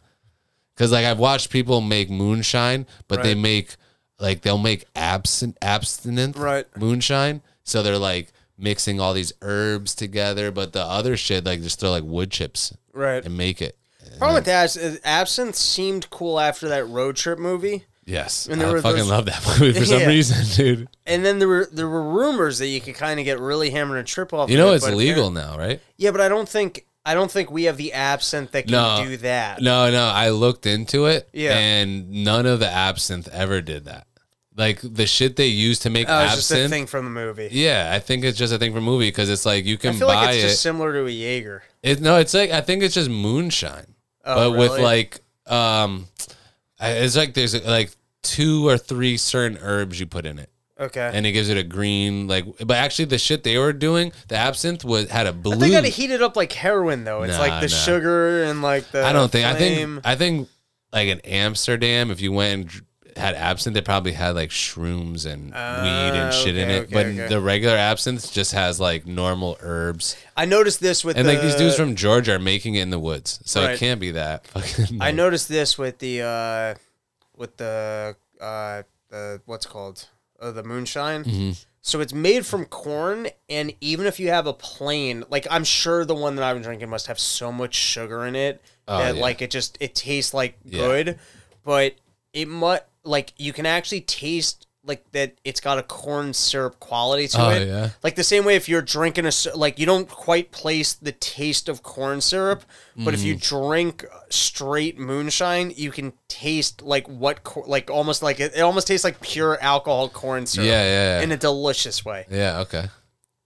because like I've watched people make moonshine, but they Right. make like they'll make absent abstinent Right. moonshine. So they're like mixing all these herbs together, but the other shit like just throw like wood chips Right. and make it. Problem with that is, is absinthe seemed cool after that road trip movie, Yes, And there I were fucking those- love that movie for some <laughs> Yeah. reason, dude. and then there were there were rumors that you could kind of get really hammered and trip off. You of know it, it's but legal now, right? Yeah, but I don't think I don't think we have the absinthe that can No. do that. No, no, I looked into it, Yeah. and none of the absinthe ever did that. Like the shit they use to make Oh, it's just a absinthe. thing from the movie. Yeah, I think it's just a thing for movie because it's like you I can feel buy like it's it. just similar to a Jaeger. it. No, it's like I think it's just moonshine, Oh, but with like um, it's like there's like two or three certain herbs you put in it, Okay. and it gives it a green like. But actually, the shit they were doing, the absinthe was had a blue. They gotta heat it up like heroin though. It's Nah, like the nah. sugar and like the. I don't think. I think. I think like in Amsterdam, if you went and had absinthe, they probably had like shrooms and weed and shit in Ah, it. okay, but okay. the regular absinthe just has like normal herbs. I noticed this with And the, like these dudes from Georgia are making it in the woods, so Right. it can't be that. <laughs> Fucking I noticed this with the uh with the uh the what's called uh, the moonshine. Mm-hmm. So it's made from corn, and even if you have a plain, like I'm sure the one that I've been drinking must have so much sugar in it Oh, that yeah. like it just it tastes like Yeah. good, but it might like you can actually taste like that it's got a corn syrup quality to Oh, it. yeah? Like the same way if you're drinking a like you don't quite place the taste of corn syrup, but if Mm. you drink straight moonshine, you can taste like what like almost like it, it almost tastes like pure alcohol corn syrup. Yeah, yeah, yeah. In a delicious way. yeah, okay.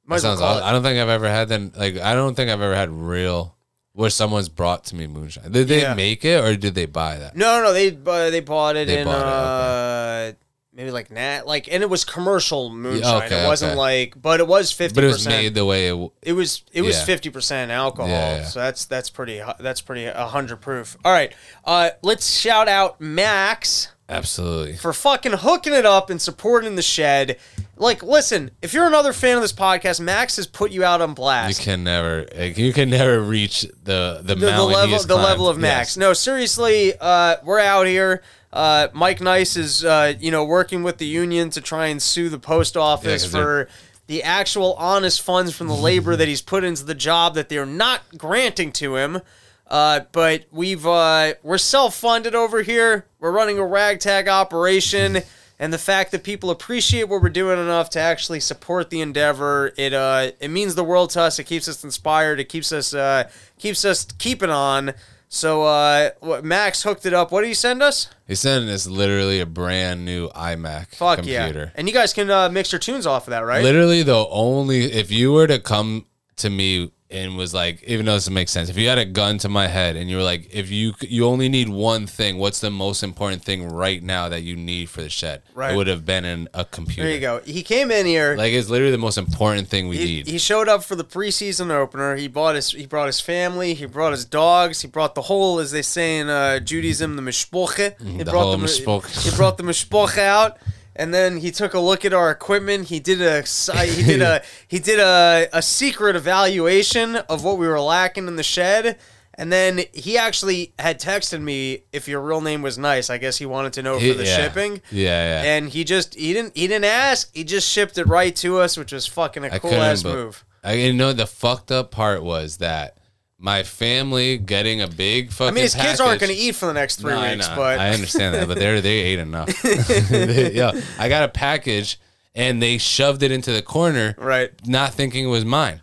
Might That as well sounds awesome. I don't think I've ever had that. Like, I don't think I've ever had real where someone's brought to me moonshine. Did they Yeah. make it or did they buy that? No, no, they uh, they bought it They in bought it, uh maybe like nat like and it was commercial moonshine. okay, it wasn't okay. like but it was 50%. But it was made the way it. w- It was it was Yeah. fifty percent alcohol, Yeah, yeah. so that's that's pretty hu- that's pretty a hundred proof. All right, uh, let's shout out Max Absolutely. for fucking hooking it up and supporting the shed. Like, listen, if you're another fan of this podcast, Max has put you out on blast You can never, you can never reach the the, the, the mountain he level has the level climbed. of Max. Yes. No, seriously, uh, we're out here. Uh, Mike Nice is uh, you know working with the union to try and sue the post office 'cause for the actual honest funds from the labor that he's put into the job that they're not granting to him. Uh, but we've uh, we're self-funded over here. We're running a ragtag operation, and the fact that people appreciate what we're doing enough to actually support the endeavor, it uh, it means the world to us. It keeps us inspired. It keeps us uh, keeps us keeping on. So uh, what, Max hooked it up. What did he send us? He sent us literally a brand new iMac Fuck computer. yeah! And you guys can uh, mix your tunes off of that, right? Literally, the only if you were to come to me and was like, even though this makes sense, if you had a gun to my head and you were like, if you you only need one thing, what's the most important thing right now that you need for the shed? Right. It would have been in a computer. there you go. He came in here. Like it's literally the most important thing we he, need. he showed up for the preseason opener. He bought his he brought his family. He brought his dogs. He brought the whole, as they say in uh, Judaism, the mishpoche. He the brought whole mi- mishpoche. He brought the mishpoche out, and then he took a look at our equipment. He did a he did a <laughs> he did a, a secret evaluation of what we were lacking in the shed. And then he actually had texted me if your real name was nice. I guess he wanted to know for the yeah. shipping. Yeah, yeah. And he just he didn't he didn't ask. He just shipped it right to us, which was fucking a I cool ass move. I you know the fucked up part was that my family getting a big fucking. I mean, his kids aren't going to eat for the next three No, I weeks, know. but I understand that, but they they ate enough. <laughs> <laughs> They- yeah, I got a package and they shoved it into the corner, right, not thinking it was mine.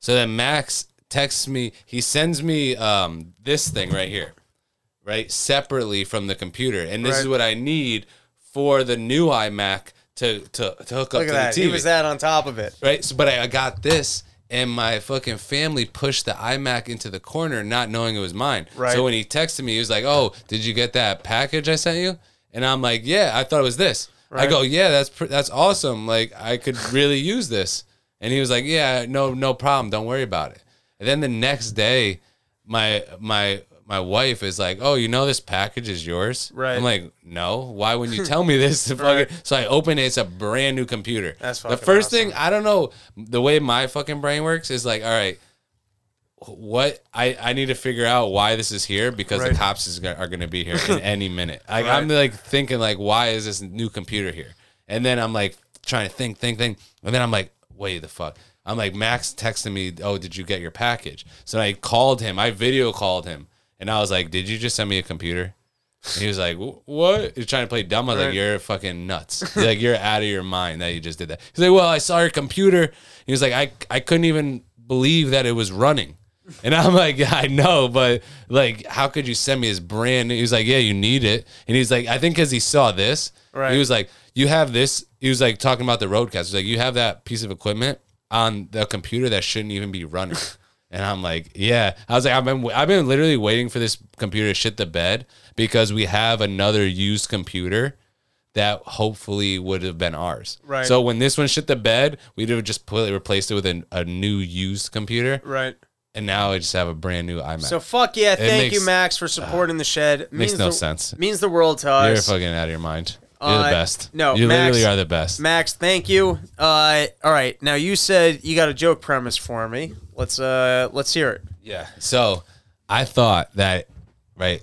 So then Max texts me. He sends me um, this thing right here, right, separately from the computer, and this is what I need for the new iMac to to, to hook up look at to that. the TV He was that on top of it. right? So, but I, I got this, and my fucking family pushed the iMac into the corner, not knowing it was mine. Right. So when he texted me, he was like, "Oh, did you get that package I sent you?" And I'm like, "Yeah, I thought it was this." Right. I go, "Yeah, that's pr- that's awesome. Like, I could really use this." And he was like, "Yeah, no, no problem. Don't worry about it." And then the next day, my my my wife is like, "Oh, you know this package is yours?" Right. I'm like, "No. Why wouldn't you <laughs> tell me this?" Right. So I open it. It's a brand new computer. That's the first awesome. thing I don't know the way my fucking brain works is like, all right, what I I need to figure out why this is here because Right. the cops is, are going to be here in <laughs> any minute. Like Right. I'm like thinking like, why is this new computer here? And then I'm like trying to think, think, think, and then I'm like, wait the fuck. I'm like Max texting me, oh, did you get your package? So I called him. I video called him, and I was like, did you just send me a computer? And he was like, "Wh- "What?" He's trying to play dumb. I was Right. like, "You're fucking nuts. <laughs> Like you're out of your mind that you just did that." He's like, "Well, I saw your computer." He was like, "I I couldn't even believe that it was running." And I'm <laughs> like, yeah, I know, but like, how could you send me this brand new? He was like, yeah, you need it. And he's like, I think because he saw this, Right. he was like, you have this. He was like talking about the roadcast. He's like, you have that piece of equipment on the computer that shouldn't even be running. <laughs> And I'm like, yeah. I was like, I've been, I've been literally waiting for this computer to shit the bed because we have another used computer that hopefully would have been ours. Right. So when this one shit the bed, we'd have just put replaced it with a, a new used computer, Right. and now I just have a brand new iMac. So fuck yeah! Thank you, Max, for supporting the shed. It makes means no the- sense. Means the world to us. You're fucking out of your mind. You're Uh, the best. no, you Max- literally are the best. Max, thank you. Uh, all right, now you said you got a joke premise for me. Let's uh, let's hear it. Yeah. So I thought that right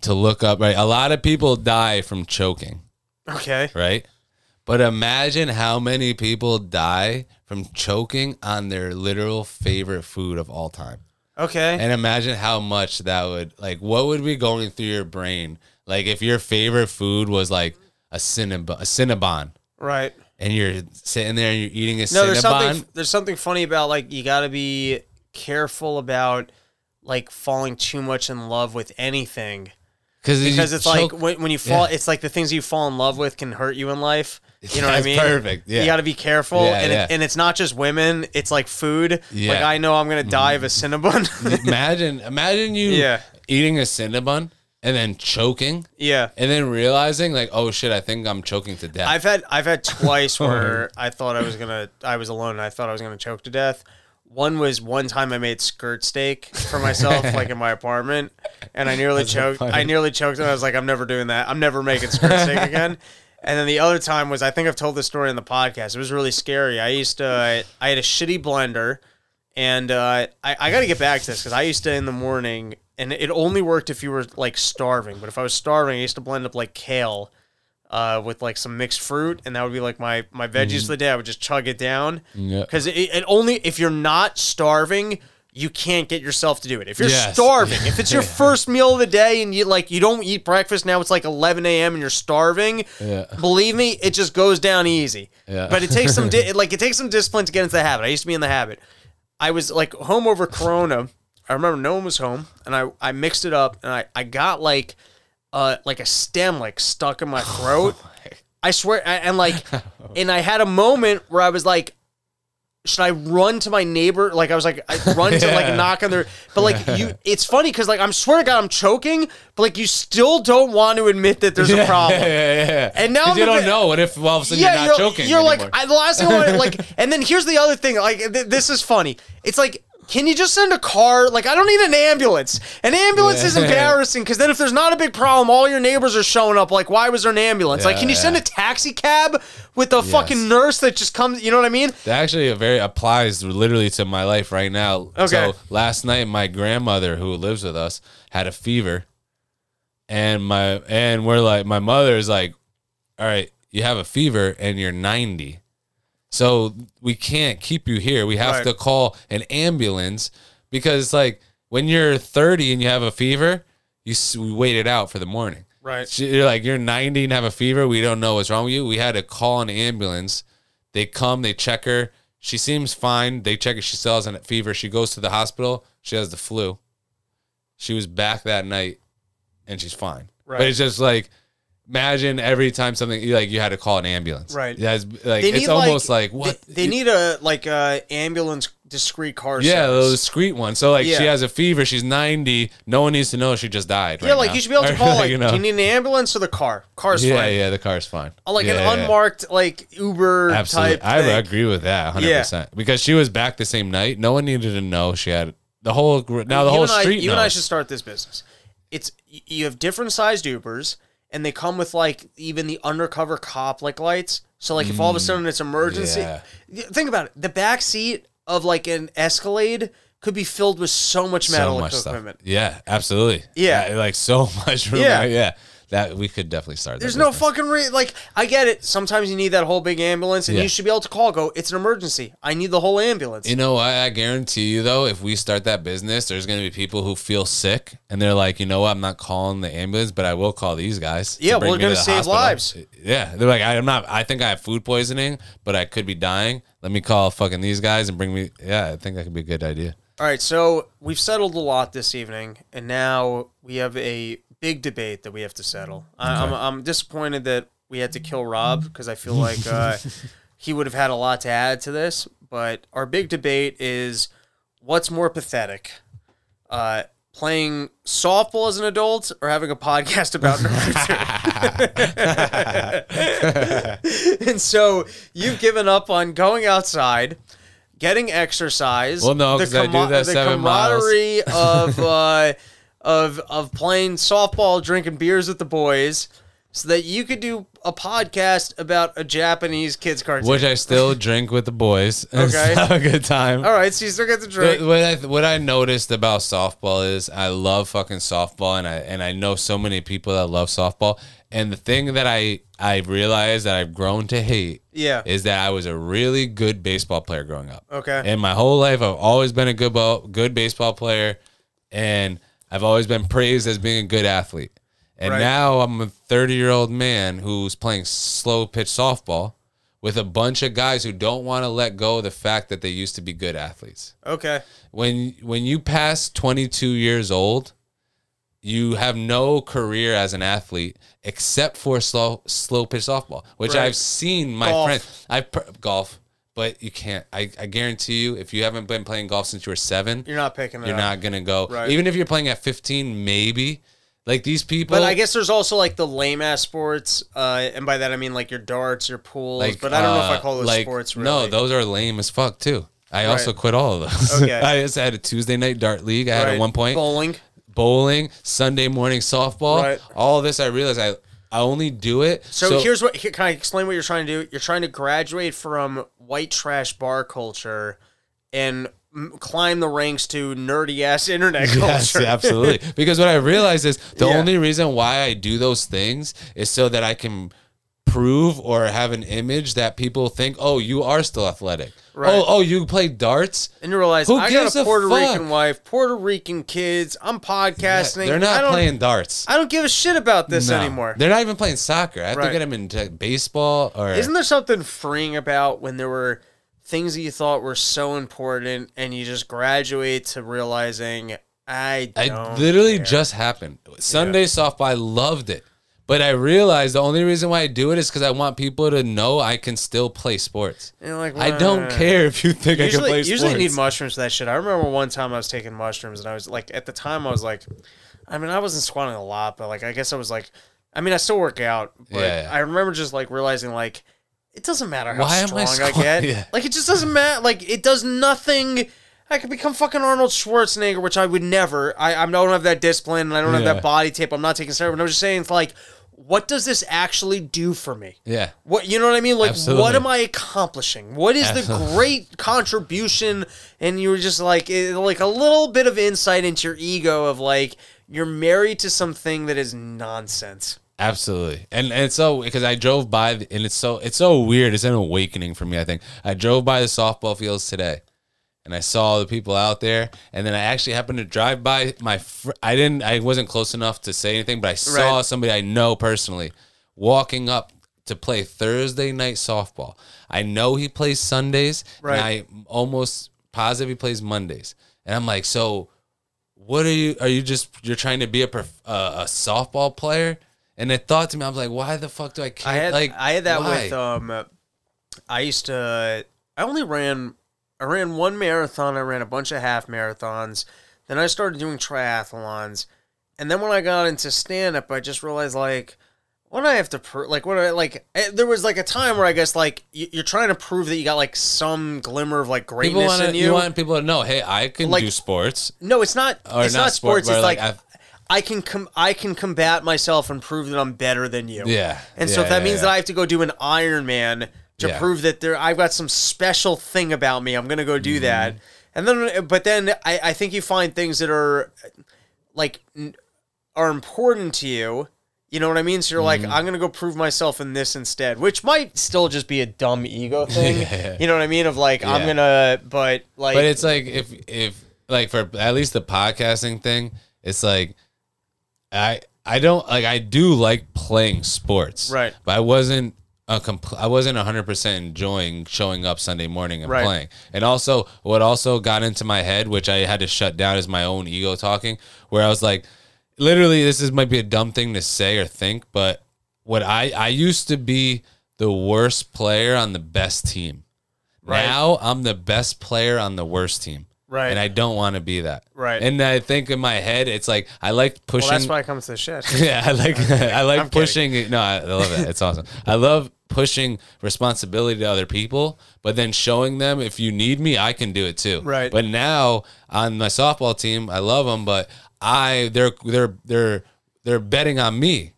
to look up right. A lot of people die from choking, Okay. right? But imagine how many people die from choking on their literal favorite food of all time. Okay. And imagine how much that would like what would be going through your brain like if your favorite food was like a cinnabon, a cinnabon right. And you're sitting there and you're eating a No, there's cinnabon. something there's something funny about like you got to be careful about like falling too much in love with anything because it's like when, when you fall Yeah. it's like the things you fall in love with can hurt you in life you know what i mean perfect, yeah. you got to be careful Yeah, and, yeah. It, and it's not just women it's like food Yeah. like i know i'm gonna die of a cinnabon <laughs> imagine imagine you Yeah. eating a cinnabon and then choking yeah and then realizing like oh shit I think I'm choking to death. I've had I've had <laughs> twice where I thought I was gonna I was alone and I thought I was gonna choke to death. One was one time I made skirt steak for myself, <laughs> like in my apartment, and I nearly That's choked. funny. I nearly choked, and I was like, I'm never doing that. I'm never making skirt steak <laughs> again. And then the other time was I think I've told this story in the podcast. It was really scary. I used to I had a shitty blender, and uh, I I got to get back to this because I used to in the morning, and it only worked if you were like starving. But if I was starving, I used to blend up like kale uh, with like some mixed fruit, and that would be like my my veggies Mm-hmm. of the day. I would just chug it down Yeah. because it, it only if you're not starving, you can't get yourself to do it. If you're Yes. starving, if it's your <laughs> first meal of the day and you like you don't eat breakfast now, it's like 11 a.m. and you're starving. Yeah. Believe me, it just goes down easy. Yeah. But it takes some <laughs> di- like it takes some discipline to get into the habit. I used to be in the habit. I was like home over Corona. I remember no one was home, and I I mixed it up, and I I got like uh like a stem like stuck in my <laughs> throat. I swear, and like, <laughs> and I had a moment where I was like, should I run to my neighbor? Like I was like, I run to like <laughs> knock on their, but like you, it's funny because like I'm swear to God I'm choking, but like you still don't want to admit that there's a problem. Yeah, yeah, yeah. And now you don't bit- know. What if all of a sudden Yeah, you're not you're, choking? you're like? I, the last thing I want like, and then here's the other thing. Like th- this is funny. It's like. Can you just send a car? Like, I don't need an ambulance. An ambulance is <laughs> embarrassing because then if there's not a big problem, all your neighbors are showing up. Like, why was there an ambulance? like, can you send a taxi cab with a fucking nurse that just comes? You know what I mean? That actually very applies literally to my life right now. Okay. So last night, my grandmother who lives with us had a fever, and my and we're like, my mother is like, "All right, you have a fever and you're 90, so we can't keep you here. We have Right. to call an ambulance because like when you're 30 and you have a fever, you we wait it out for the morning." Right. She- You're like, you're 90 and have a fever. We don't know what's wrong with you. We had to call an ambulance. They come, they check her. She seems fine. They check her. She still has a fever. She goes to the hospital. She has the flu. She was back that night and she's fine. Right. But it's just like, imagine every time something, like you had to call an ambulance. Right. That's like, it's almost like, what? They, they need a like a ambulance discreet car. yeah, service. the discreet one. So like, Yeah. she has a fever. She's 90. No one needs to know she just died. Yeah, right like now. you should be able to Or, <laughs> call. Like, you know. do you need an ambulance or the car? Car's yeah, fine. yeah, the car's fine. Uh, like Yeah, an yeah. unmarked like Uber Absolutely. type. I thing. agree with that 100%. Because she was back the same night. No one needed to know she had the whole gr- now the you whole and I, street you and I knows. should start this business. It's y- you have different sized Ubers, and they come with like even the undercover cop like lights. So like if all of a sudden it's emergency, Mm. yeah. Think about it. The back seat of like an Escalade could be filled with so much metal so much stuff. equipment. Yeah, absolutely. Yeah. like so <laughs> much room. Yeah. Yeah. That we could definitely start. There's no fucking re- like I get it. Sometimes you need that whole big ambulance, and Yeah. you should be able to call. Go, it's an emergency. I need the whole ambulance. You know what? I guarantee you though, if we start that business, there's gonna be people who feel sick and they're like, you know what, I'm not calling the ambulance, but I will call these guys. to Yeah, bring we're me to gonna the save hospital." lives. Yeah, they're like, I'm not. I think I have food poisoning, but I could be dying. Let me call fucking these guys and bring me. Yeah, I think that could be a good idea. All right, so we've settled a lot this evening, and now we have a big debate that we have to settle. I, I'm, I'm disappointed that we had to kill Rob because I feel like uh, <laughs> he would have had a lot to add to this. But our big debate is what's more pathetic, uh, playing softball as an adult or having a podcast about <laughs> Naruto. <laughs> and so you've given up on going outside. Getting exercise. Well, no, the 'cause I do that the seven miles. camaraderie of uh, of of playing softball, drinking beers with the boys, so that you could do a podcast about a Japanese kids cartoon. Which I still <laughs> drink with the boys. <laughs> and Okay. have a good time. All right, so you still get to drink. What I what I noticed about softball is I love fucking softball, and I and I know so many people that love softball. And the thing that I I realized that I've grown to hate Yeah. is that I was a really good baseball player growing up. Okay. And my whole life, I've always been a good ball, good baseball player, and I've always been praised as being a good athlete. And Right. now I'm a 30 year old man who's playing slow pitch softball with a bunch of guys who don't want to let go of the fact that they used to be good athletes. Okay. When when you pass 22 years old, you have no career as an athlete except for slow slow pitch softball, which. I've seen my Golf. friends. I golf, but you can't. I, I guarantee you, if you haven't been playing golf since you were seven, You're not picking it you're up. not gonna go. Right. Even if you're playing at 15, maybe. Like these people, But I guess there's also like the lame ass sports, uh, and by that I mean like your darts, your pools. like, but I don't know if I uh, call those like, sports. Really. No, those are lame as fuck too. I also quit all of those. <laughs> Okay. I just had a Tuesday night dart league. I had Right. at one point bowling. bowling, Sunday morning softball. Right. All this, I realized I I only do it. So, here's what here, can I explain what you're trying to do? You're trying to graduate from white trash bar culture and climb the ranks to nerdy ass internet <laughs> Yes, culture. absolutely. <laughs> Because what I realize is the Yeah. only reason why I do those things is so that I can prove or have an image that people think, oh, you are still athletic. Right. Oh, oh, you play darts. And you realize Who I gives got a a Puerto fuck? Rican wife, Puerto Rican kids. I'm podcasting. They're I not don't- playing darts. I don't give a shit about this No. anymore. They're not even playing soccer. I have Right. to get them into baseball or. Isn't there something freeing about when there were things that you thought were so important and you just graduate to realizing I I literally care. just happened. Sunday softball, I loved it. But I realized the only reason why I do it is because I want people to know I can still play sports. And like, I don't care if you think I can play usually sports. you usually need mushrooms for that shit. I remember one time I was taking mushrooms and I was like, at the time I was like, I mean, I wasn't squatting a lot, but like, I guess I was like, I mean, I still work out, but Yeah, yeah. I remember just like realizing like, it doesn't matter how Why am I strong I, get. <laughs> Yeah. Like, it just doesn't matter. Like, it does nothing. I could become fucking Arnold Schwarzenegger, which I would never. I, I don't have that discipline and I don't have that body tape. I'm not taking steroids. But I'm just saying, it's like, what does this actually do for me? Yeah. What you know what I mean? Like, Absolutely. what am I accomplishing? What is the great contribution? And you were just like, it, like a little bit of insight into your ego of like you're married to something that is nonsense. Absolutely, and and it's so because I drove by and it's so it's so weird. It's an awakening for me. I think I drove by the softball fields today, and I saw the people out there, and then I actually happened to drive by my. Fr- I didn't. I wasn't close enough to say anything, but I saw Right. somebody I know personally walking up to play Thursday night softball. I know he plays Sundays, Right. and I'm almost positive he plays Mondays. And I'm like, so what are you are you just you're trying to be a prof, uh, a softball player and it thought to me i was like why the fuck do i care I had like I had that why? with um, I used to. I only ran. I ran one marathon. I ran a bunch of half marathons. Then I started doing triathlons, and then when I got into stand up, I just realized like. What do I have to prove? Like, what do I like? eh, There was like a time where I guess like you- you're trying to prove that you got like some glimmer of like people greatness want in you. you want people to know hey i can Like- do sports no, it's not. Or it's not not, sport, sports. It's like like, I've- can com- I can combat myself and prove that I'm better than you. Yeah, And so if that yeah, means yeah. that I have to go do an Iron Man to Yeah. prove that there I've got some special thing about me, I'm gonna go do Mm-hmm. that. And then, but then I, I think you find things that are like n- are important to you. You know what I mean? So you're Mm-hmm. like, I'm gonna go prove myself in this instead, which might still just be a dumb ego <laughs> thing. Yeah. You know what I mean? Of like, I'm gonna, but like, but it's like if if like for at least the podcasting thing it's like i i don't like i do like playing sports Right. but i wasn't a compl- I wasn't 100% enjoying showing up Sunday morning and Right. playing. And also what also got into my head which I had to shut down is my own ego talking where I was like literally this is might be a dumb thing to say or think but what I I used to be the worst player on the best team. Right. Now I'm the best player on the worst team. Right. And I don't want to be that. Right. And I think in my head it's like I like pushing well, that's why it comes to the shit. <laughs> yeah, I like <laughs> I like I'm kidding. pushing. No, I love it. It's awesome. I love pushing responsibility to other people, but then showing them if you need me, I can do it too. Right. But now on my softball team, I love them, but I they're they're they're they're betting on me,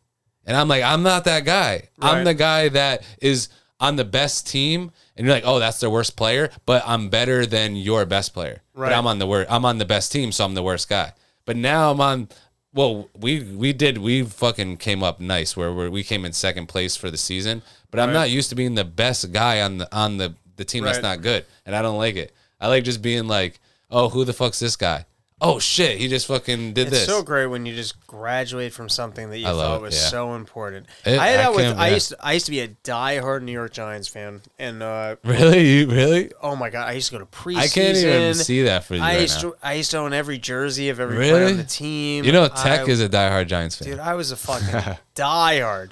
and I'm like I'm not that guy. I'm the guy that is on the best team. And you're like, oh, that's their worst player, but I'm better than your best player. Right. But I'm on the worst. I'm on the best team, so I'm the worst guy. But now I'm on. Well, we we did we fucking came up nice where we we came in second place for the season. But I'm not used to being the best guy on the on the the team that's not good, and I don't like it. I like just being like, oh, who the fuck's this guy? Oh shit, he just fucking did It's this. so great when you just graduate from something that you I thought it, was yeah. so important. It- I had I that with I used to, I used to be a diehard New York Giants fan, and uh, <laughs> Really, you really? oh my god, I used to go to preseason. I can't even see that for you I right used now. to I used to own every jersey of every player on the team. You know, Tech I- is a diehard Giants fan. dude. I was a fucking <laughs> diehard.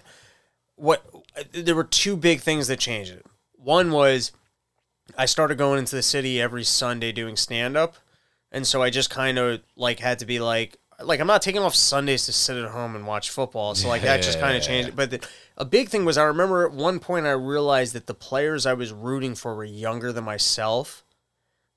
What there were two big things that changed it. One was I started going into the city every Sunday doing stand up. And so I just kind of like had to be like like I'm not taking off Sundays to sit at home and watch football. So like that just kind of changed. it. But the, a big thing was I remember at one point I realized that the players I was rooting for were younger than myself.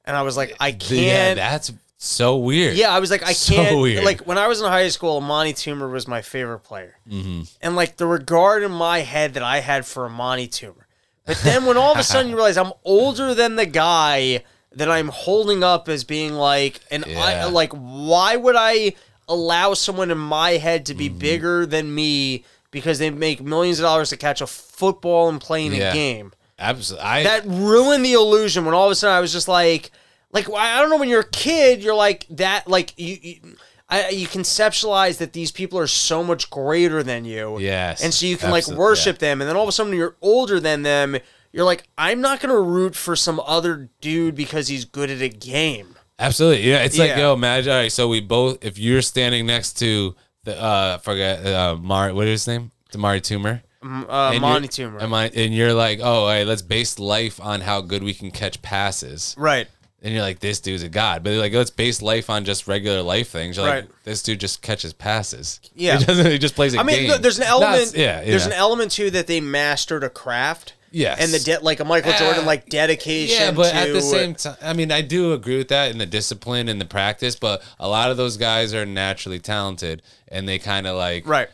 And I was like I can't Yeah, that's so weird. yeah, I was like, I So can't. weird. Like when I was in high school, Amani Toomer was my favorite player, Mm-hmm. and like the regard in my head that I had for Amani Toomer. But then when all of a sudden you realize I'm older than the guy that I'm holding up as being like, and I like, why would I allow someone in my head to Mm-hmm. be bigger than me? because they make millions of dollars to catch a football and play in Yeah. a game. Absolutely. I, That ruined the illusion when all of a sudden I was just like, like I don't know when you're a kid, you're like that, like you. you I, you conceptualize that these people are so much greater than you, Yes, and so you can like worship them, and then all of a sudden you're older than them. You're like, I'm not gonna root for some other dude because he's good at a game. Absolutely. Yeah. It's like, Yeah. yo, imagine. All right. So we both, if you're standing next to the, uh, forget, uh, Mar, what is his name? Damari Toomer. Uh, Monty you're- Toomer. Am I, and you're like, oh, all right, let's base life on how good we can catch passes. right. And you're like, this dude's a god. But like, let's base life on just regular life things. You're like, Right. this dude just catches passes. Yeah. <laughs> He doesn't, he just plays a I mean, game. th- there's an element. yeah. There's yeah. an element too that they mastered a craft. Yes. And the de- like a Michael Uh, Jordan like dedication. Yeah, but to, at the same time, I mean, I do agree with that in the discipline and the practice. But a lot of those guys are naturally talented, and they kind of like right.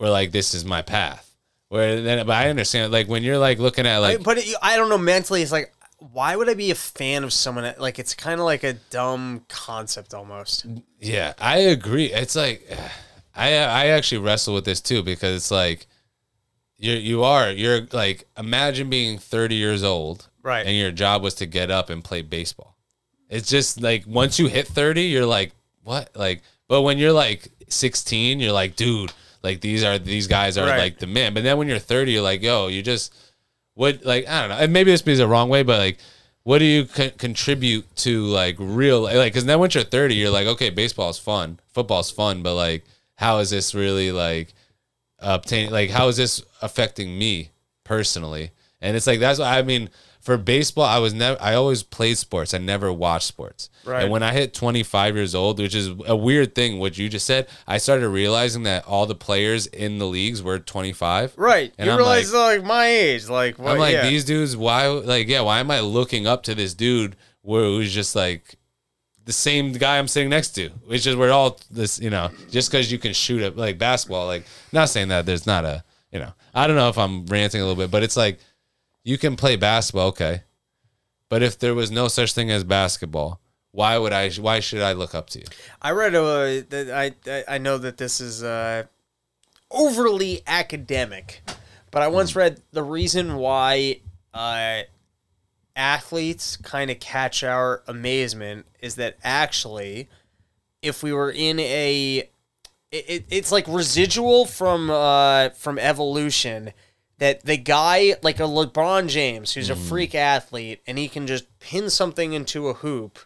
were like, "This is my path." Where then, but I understand, like when you're like looking at like, but it, I don't know. Mentally, it's like, why would I be a fan of someone? That, like, it's kind of like a dumb concept almost. yeah, I agree. It's like, <sighs> I I actually wrestle with this too because it's like, you you are you're like imagine being 30 years old, Right. and your job was to get up and play baseball. It's just like once you hit 30, you're like, what? Like, but when you're like 16, you're like, dude, like these are these guys are Right. like the men. But then when you're 30, you're like, yo, you just what? Like, I don't know. And maybe this is the wrong way, but like, what do you con- contribute to like real like? Because then once you're 30, you're like, okay, baseball's fun, football's fun, but like, how is this really like obtaining? Like, how is this affecting me personally? And it's like that's what I mean. For baseball, I was never. I always played sports. I never watched sports. Right. And when I hit 25 years old, which is a weird thing, what you just said, I started realizing that all the players in the leagues were 25. Right. And you I'm realize like, my age, like what? I'm like yeah. these dudes. Why? Like, yeah. Why am I looking up to this dude where it was just like the same guy I'm sitting next to? Which is we're all this. You know, just because you can shoot it like basketball. Like, not saying that there's not a. You know, I don't know if I'm ranting a little bit, but it's like you can play basketball, okay. But if there was no such thing as basketball, why would I? Why should I look up to you? I read a that I I- I know that this is uh, overly academic, but I once read the reason why uh, athletes kind of catch our amazement is that actually, if we were in a, it, it, it's like residual from uh, from evolution. That the guy like a LeBron James, who's a freak athlete, and he can just pin something into a hoop.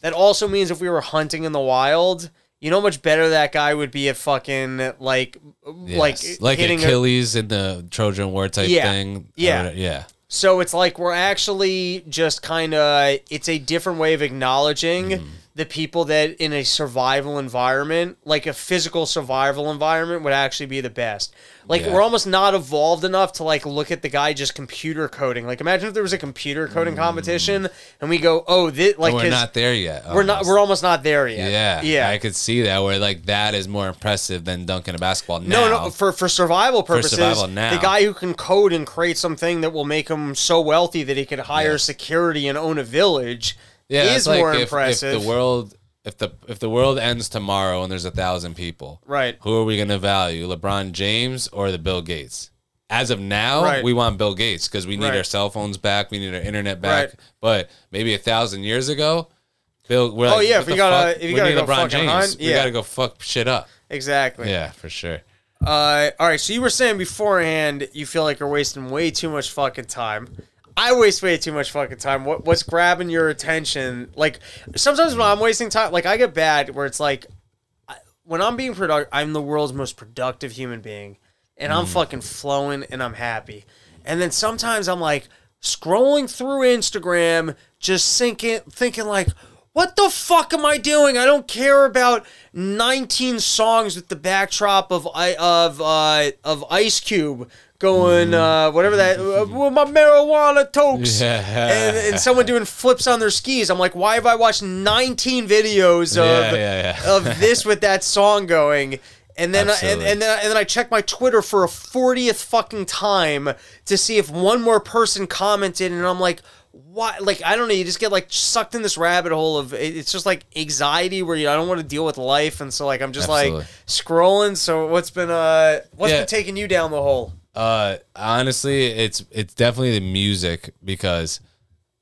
That also means if we were hunting in the wild, you know how much better that guy would be at fucking like like Yes. like a- Achilles in the Trojan War type Yeah. thing. Yeah. Or- yeah. So it's like we're actually just kind of it's a different way of acknowledging Mm-hmm. the people that in a survival environment, like a physical survival environment would actually be the best. Like Yeah. we're almost not evolved enough to like look at the guy just computer coding. Like imagine if there was a computer coding competition and we go, "Oh, this like Mm. We're not there yet. we're not we're almost not there yet." Yeah, Yeah. I could see that where like that is more impressive than dunking a basketball. No, now. no, no. for for survival purposes, for survival now. the guy who can code and create something that will make him so wealthy that he could hire Yes. security and own a village yeah, is like more if, impressive. If the world, if the if the world ends tomorrow and there's a thousand people, Right. Who are we going to value, LeBron James or the Bill Gates? As of now, Right. we want Bill Gates because we need Right. our cell phones back, we need our internet back. Right. But maybe a thousand years ago, Bill, we're Oh, like, yeah, if you gotta- fuck? if you we gotta go LeBron James. hunt, We got to go fuck shit up. exactly. Yeah, for sure. Uh, all right. So you were saying beforehand you feel like you're wasting way too much fucking time. I waste way too much fucking time. What what's grabbing your attention? Like sometimes when I'm wasting time, like I get bad where it's like I- when I'm being productive, I'm the world's most productive human being, and I'm fucking flowing and I'm happy. And then sometimes I'm like scrolling through Instagram, just thinking, thinking like, what the fuck am I doing? I don't care about 19 songs with the backdrop of I of uh of Ice Cube going uh whatever that uh, with my marijuana tokes Yeah. and, and someone doing flips on their skis. I'm like, why have I watched 19 videos of Yeah, yeah, <laughs> of this with that song going? And then, I, and, and then, and then I check my Twitter for a fortieth fucking time to see if one more person commented, and I'm like, why like I don't know, you just get like sucked in this rabbit hole of it's just like anxiety where you I don't want to deal with life and so like I'm just Absolutely. like scrolling. So what's been uh what's been taking you down the hole? Uh, honestly, it's it's definitely the music because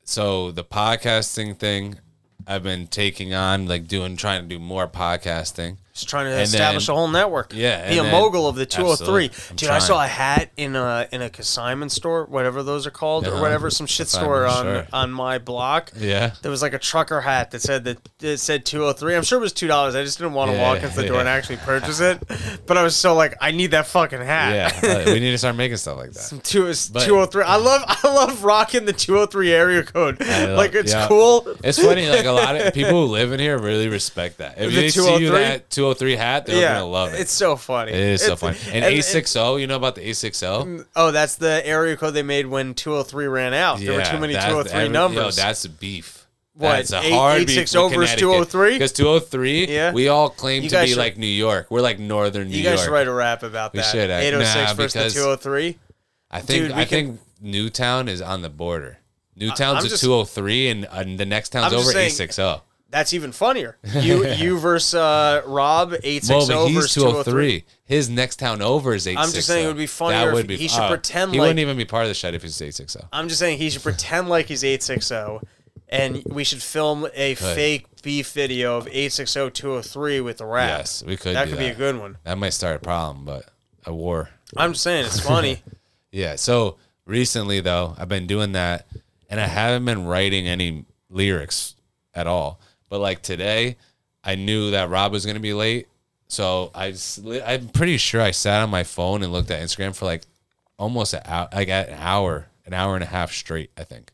so the podcasting thing I've been taking on, like doing trying to do more podcasting. Just trying to And establish then- a whole network. Yeah, Be a then- mogul of the 203. Absolutely. Oh I'm Dude, I saw a hat in a in a consignment store, whatever those are called, or whatever, some shit store on sure. on my block. Yeah. There was like a trucker hat that said that it said 203. I'm sure it was two dollars. I just didn't want to Yeah, walk into the <laughs> door and actually purchase it. But I was so like, I need that fucking hat. Yeah, we need to start making stuff like that. Two But- 203. I love I love rocking the 203 area code. Love- like it's yeah. cool. It's funny, like a lot of <laughs> people who live in here really respect that. If The they see you 203? that 203 hat, they're yeah, gonna love it. It's so funny. it is so funny. And, 860, you know about the 860? Mm, oh, that's the area code they made when 203 ran out. there were too many 203 every- numbers. Yo, that's beef. What, That's a eight- hard 860 beef with versus 203? Because 203, Yeah. we all claim You to be should- like New York. We're like northern New York. you guys should write a rap about We that. should, uh, I- 806 nah, versus 203. I think Dude, I can- think Newtown is on the border. Newtown's I'm a just- 203, and, and the next town's I'm over saying- 860. That's even funnier. You <laughs> you versus uh, Rob 860 Well, but versus 203. 203. His next town over is 860. just saying it would be funnier That would be. he should oh, pretend he like- wouldn't even be part of the shed if he's 860. I'm just saying he should pretend like he's 860 and we should film a fake beef video of 860 203 with the rap. Yes, we could That could be a good one. That might start a problem, but a war. I'm just saying it's funny. <laughs> <laughs> Yeah. So recently, though, I've been doing that, and I haven't been writing any lyrics at all. But like today, I knew that Rob was gonna be late, so I I'm pretty sure I sat on my phone and looked at Instagram for like almost an hour, like an hour, an hour and a half straight. I think.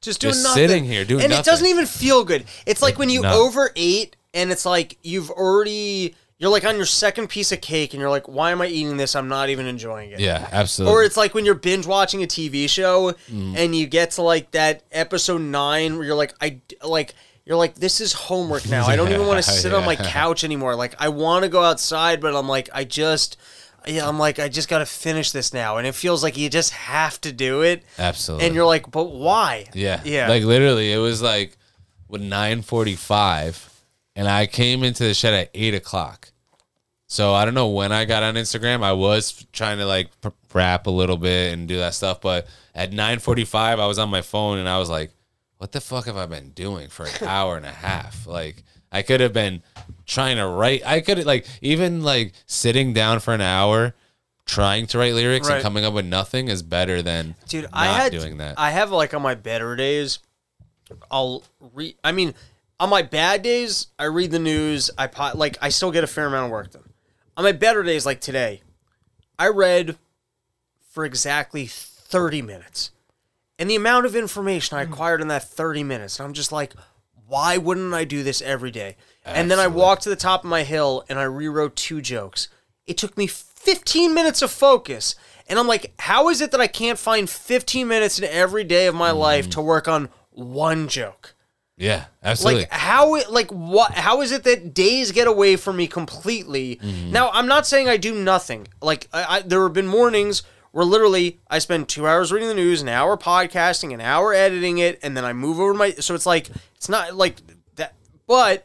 Just doing Just nothing. sitting here doing and it doesn't even feel good. It's like when you No. overate and it's like you've already you're like on your second piece of cake and you're like, why am I eating this? I'm not even enjoying it. Yeah, absolutely. Or it's like when you're binge watching a TV show Mm. and you get to like that episode nine where you're like, I like. You're like, this is homework now. I don't even want to <laughs> sit on my couch anymore. Like, I want to go outside, but I'm like, I just, yeah, I'm like, I just got to finish this now. And it feels like you just have to do it. absolutely. And you're like, but why? Yeah. Yeah. Like literally, it was like with nine forty five, and I came into the shed at eight o'clock. So I don't know when I got on Instagram. I was trying to like rap a little bit and do that stuff, but at nine forty five, I was on my phone and I was like, "What the fuck have I been doing for an hour and a half?" Like I could have been trying to write. I could like even like sitting down for an hour. Trying to write lyrics Right. and coming up with nothing is better than Dude, not I had doing that. I have like on my better days, I'll read. I mean, on my bad days, I read the news. I po- like I still get a fair amount of work done. On my better days, like today, I read for exactly thirty minutes, and the amount of information I mm. acquired in that thirty minutes, and I'm just like, why wouldn't I do this every day? And then I Absolutely. walked to the top of my hill and I rewrote two jokes. It took me 15 minutes of focus. And I'm like, how is it that I can't find 15 minutes in every day of my mm. life to work on one joke? yeah, absolutely. Like how it like what how is it that days get away from me completely? Mm-hmm. Now I'm not saying I do nothing. Like I, I there have been mornings where literally I spend two hours reading the news, an hour podcasting, an hour editing it, and then I move over to my so it's like it's not like that but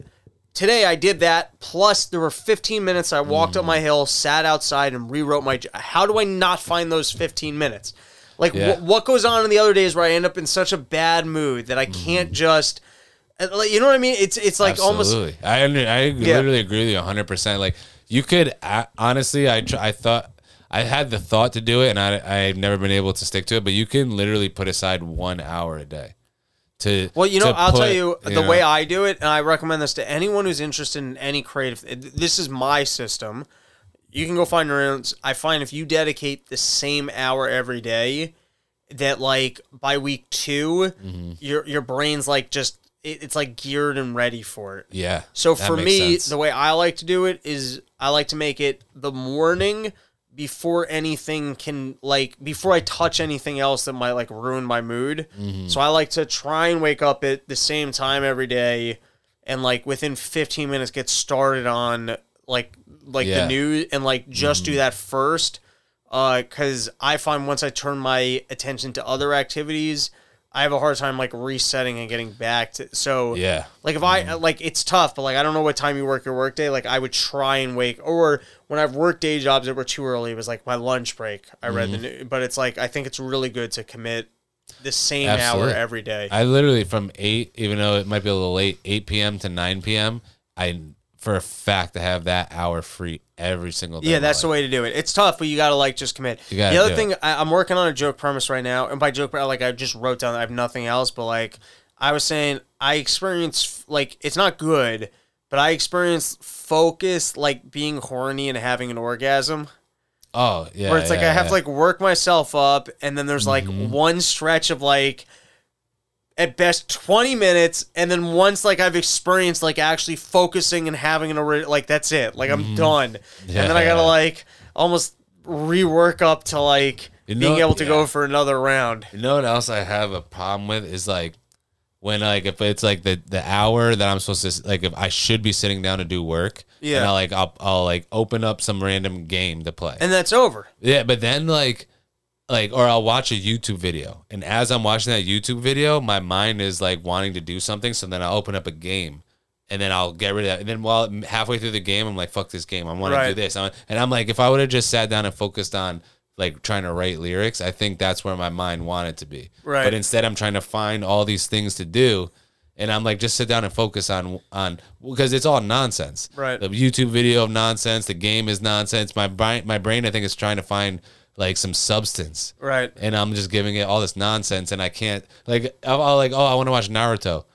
today I did that plus there were 15 minutes I walked up my hill, sat outside and rewrote my how do I not find those 15 minutes? Like Yeah. wh- what goes on in the other days where I end up in such a bad mood that I can't just uh, like, you know what I mean? It's it's like almost I under, I literally agree with you 100. percent Like you could honestly, I tr- I thought I had the thought to do it, and I I've never been able to stick to it. But you can literally put aside one hour a day to. Well, you know, I'll tell put, you the know- way I do it, and I recommend this to anyone who's interested in any creative. This is my system. You can go find your own. I find if you dedicate the same hour every day, that like by week 2 Mm-hmm. your your brain's like just it, it's like geared and ready for it. Yeah. So for me, sense. the way I like to do it is I like to make it the morning before anything can like before I touch anything else that might like ruin my mood. Mm-hmm. So I like to try and wake up at the same time every day and like within 15 minutes get started on like like Yeah. Mm-hmm. the news and like just do that first uh cuz I find once I turn my attention to other activities I have a hard time like resetting and getting back to. So Yeah. like if I mm-hmm. like it's tough, but like I don't know what time you work your workday. Like I would try and wake, or when I've worked day jobs that were too early, it was like my lunch break. I read the mm-hmm. new, but it's like I think it's really good to commit the same Absolutely. hour every day. I literally from eight, even though it might be a little late, eight p.m. to nine p.m. I for a fact to have that hour free every single day. Yeah, that's the way to do it. It's tough, but you gotta like just commit. You gotta the other do thing, it. I, I'm working on a joke premise right now, and by joke, like I just wrote down, I have nothing else, but like I was saying, I experience like it's not good, but I experience focus like being horny and having an orgasm. Oh yeah, where it's like yeah, I have yeah. to like work myself up, and then there's like Mm-hmm. one stretch of like at best 20 minutes and then once like i've experienced like actually focusing and having an like that's it like i'm mm-hmm. done and then i gotta. Like almost rework up to like You being able to go for another round You know what else I have a problem with is like when like if it's like the the hour that I'm supposed to like if I should be sitting down to do work. Yeah. And I like I'll, I'll like open up some random game to play. and that's over Yeah, but then like like or I'll watch a YouTube video. And as I'm watching that YouTube video, my mind is like wanting to do something, so then I'll open up a game. And then I'll get rid of that. And then while halfway through the game, I'm like, fuck this game. I want to do this. And I'm like, if I would have just sat down and focused on like trying to write lyrics, I think that's where my mind wanted to be. Right. But instead I'm trying to find all these things to do. And I'm like, just sit down and focus on on because it's all nonsense. Right. The YouTube video of nonsense. The game is nonsense. My brain, my brain, I think, is trying to find like some substance, right and I'm just giving it all this nonsense, and I can't like. I'll, I'll like, oh, I want to watch Naruto.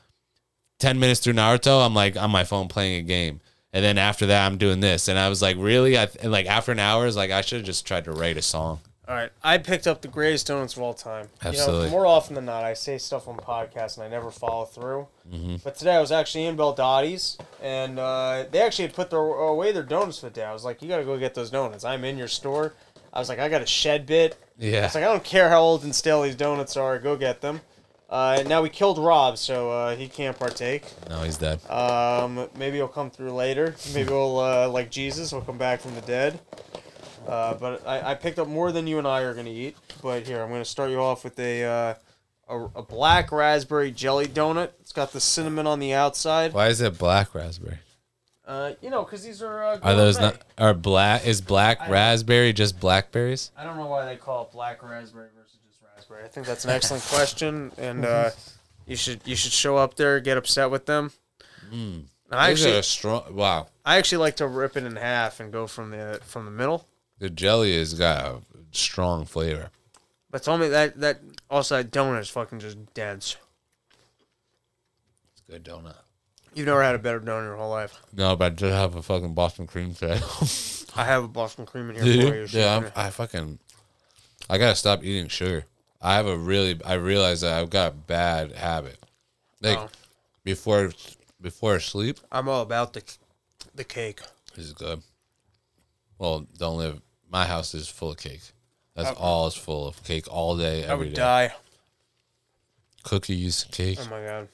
Ten minutes through Naruto, I'm like on my phone playing a game, and then after that, I'm doing this, and I was like, really, I and like after an hour, is like I should have just tried to write a song. all right i picked up the greatest donuts of all time You know, Absolutely. more often than not i say stuff on podcasts and i never follow through Mm-hmm. But today I was actually in Beldotti's, and uh, they actually had put their, away their donuts for the day. I was like, "You got to go get those donuts." I'm in your store. I was like, "I got a shed bit." Yeah. It's like I don't care how old and stale these donuts are. Go get them. Uh, and now we killed Rob, so uh, he can't partake. No, he's dead. Um, maybe he'll come through later. Maybe <laughs> he'll uh, like Jesus. He'll come back from the dead. Uh, but I, I picked up more than you and I are gonna eat. But here I'm gonna start you off with a uh, a, a black raspberry jelly donut. It's got the cinnamon on the outside. Why is it black raspberry? Uh, you know, because these are uh, Are those not? Are black? Is black I- raspberry just blackberries? I don't know why they call it black raspberry versus just raspberry. I think that's an <laughs> excellent question, and uh, <laughs> you should you should show up there, get upset with them. And I These actually are strong. Wow. I actually like to rip it in half and go from the from the middle. The jelly has got a strong flavor. But tell me that that also that donut is fucking just dense. It's a good donut. You've never had a better donut in your whole life. No, but I did have a fucking Boston cream today. <laughs> I have a Boston cream in here for you? Yeah, I'm, I fucking. I gotta stop eating sugar. I have a really. I realize that I've got a bad habit. Like Oh. before, before sleep I'm all about the the cake. this is good. Well, don't live. My house is full of cake. That's all is full of cake all day, I every would day. die. Cookies, cake. Oh my god.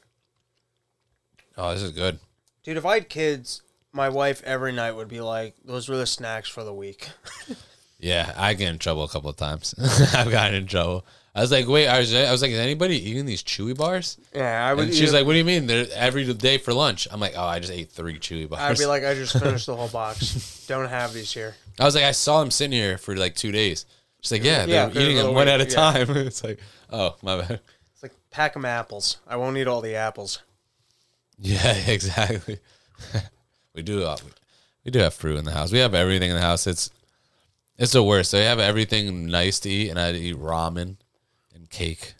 Oh, this is good. Dude, if I had kids, my wife every night would be like, "Those were the snacks for the week." <laughs> Yeah, I get in trouble a couple of times. <laughs> I've gotten in trouble. I was like, wait, I was, I was like, is anybody eating these chewy bars? Yeah, I would. And she's like, what do you mean? They're every day for lunch. I'm like, oh, I just ate three chewy bars. I'd be like, I just finished the <laughs> whole box. Don't have these here. I was like, I saw them sitting here for like two days. She's like, yeah, Yeah, they're eating them one at a yeah. time. it's like, oh, my bad. It's like pack pack 'em apples. I won't eat all the apples. Yeah, <laughs> exactly. <laughs> we do. Uh, we do have fruit in the house. We have everything in the house. It's it's the worst. They have everything nice to eat, and I eat ramen and cake.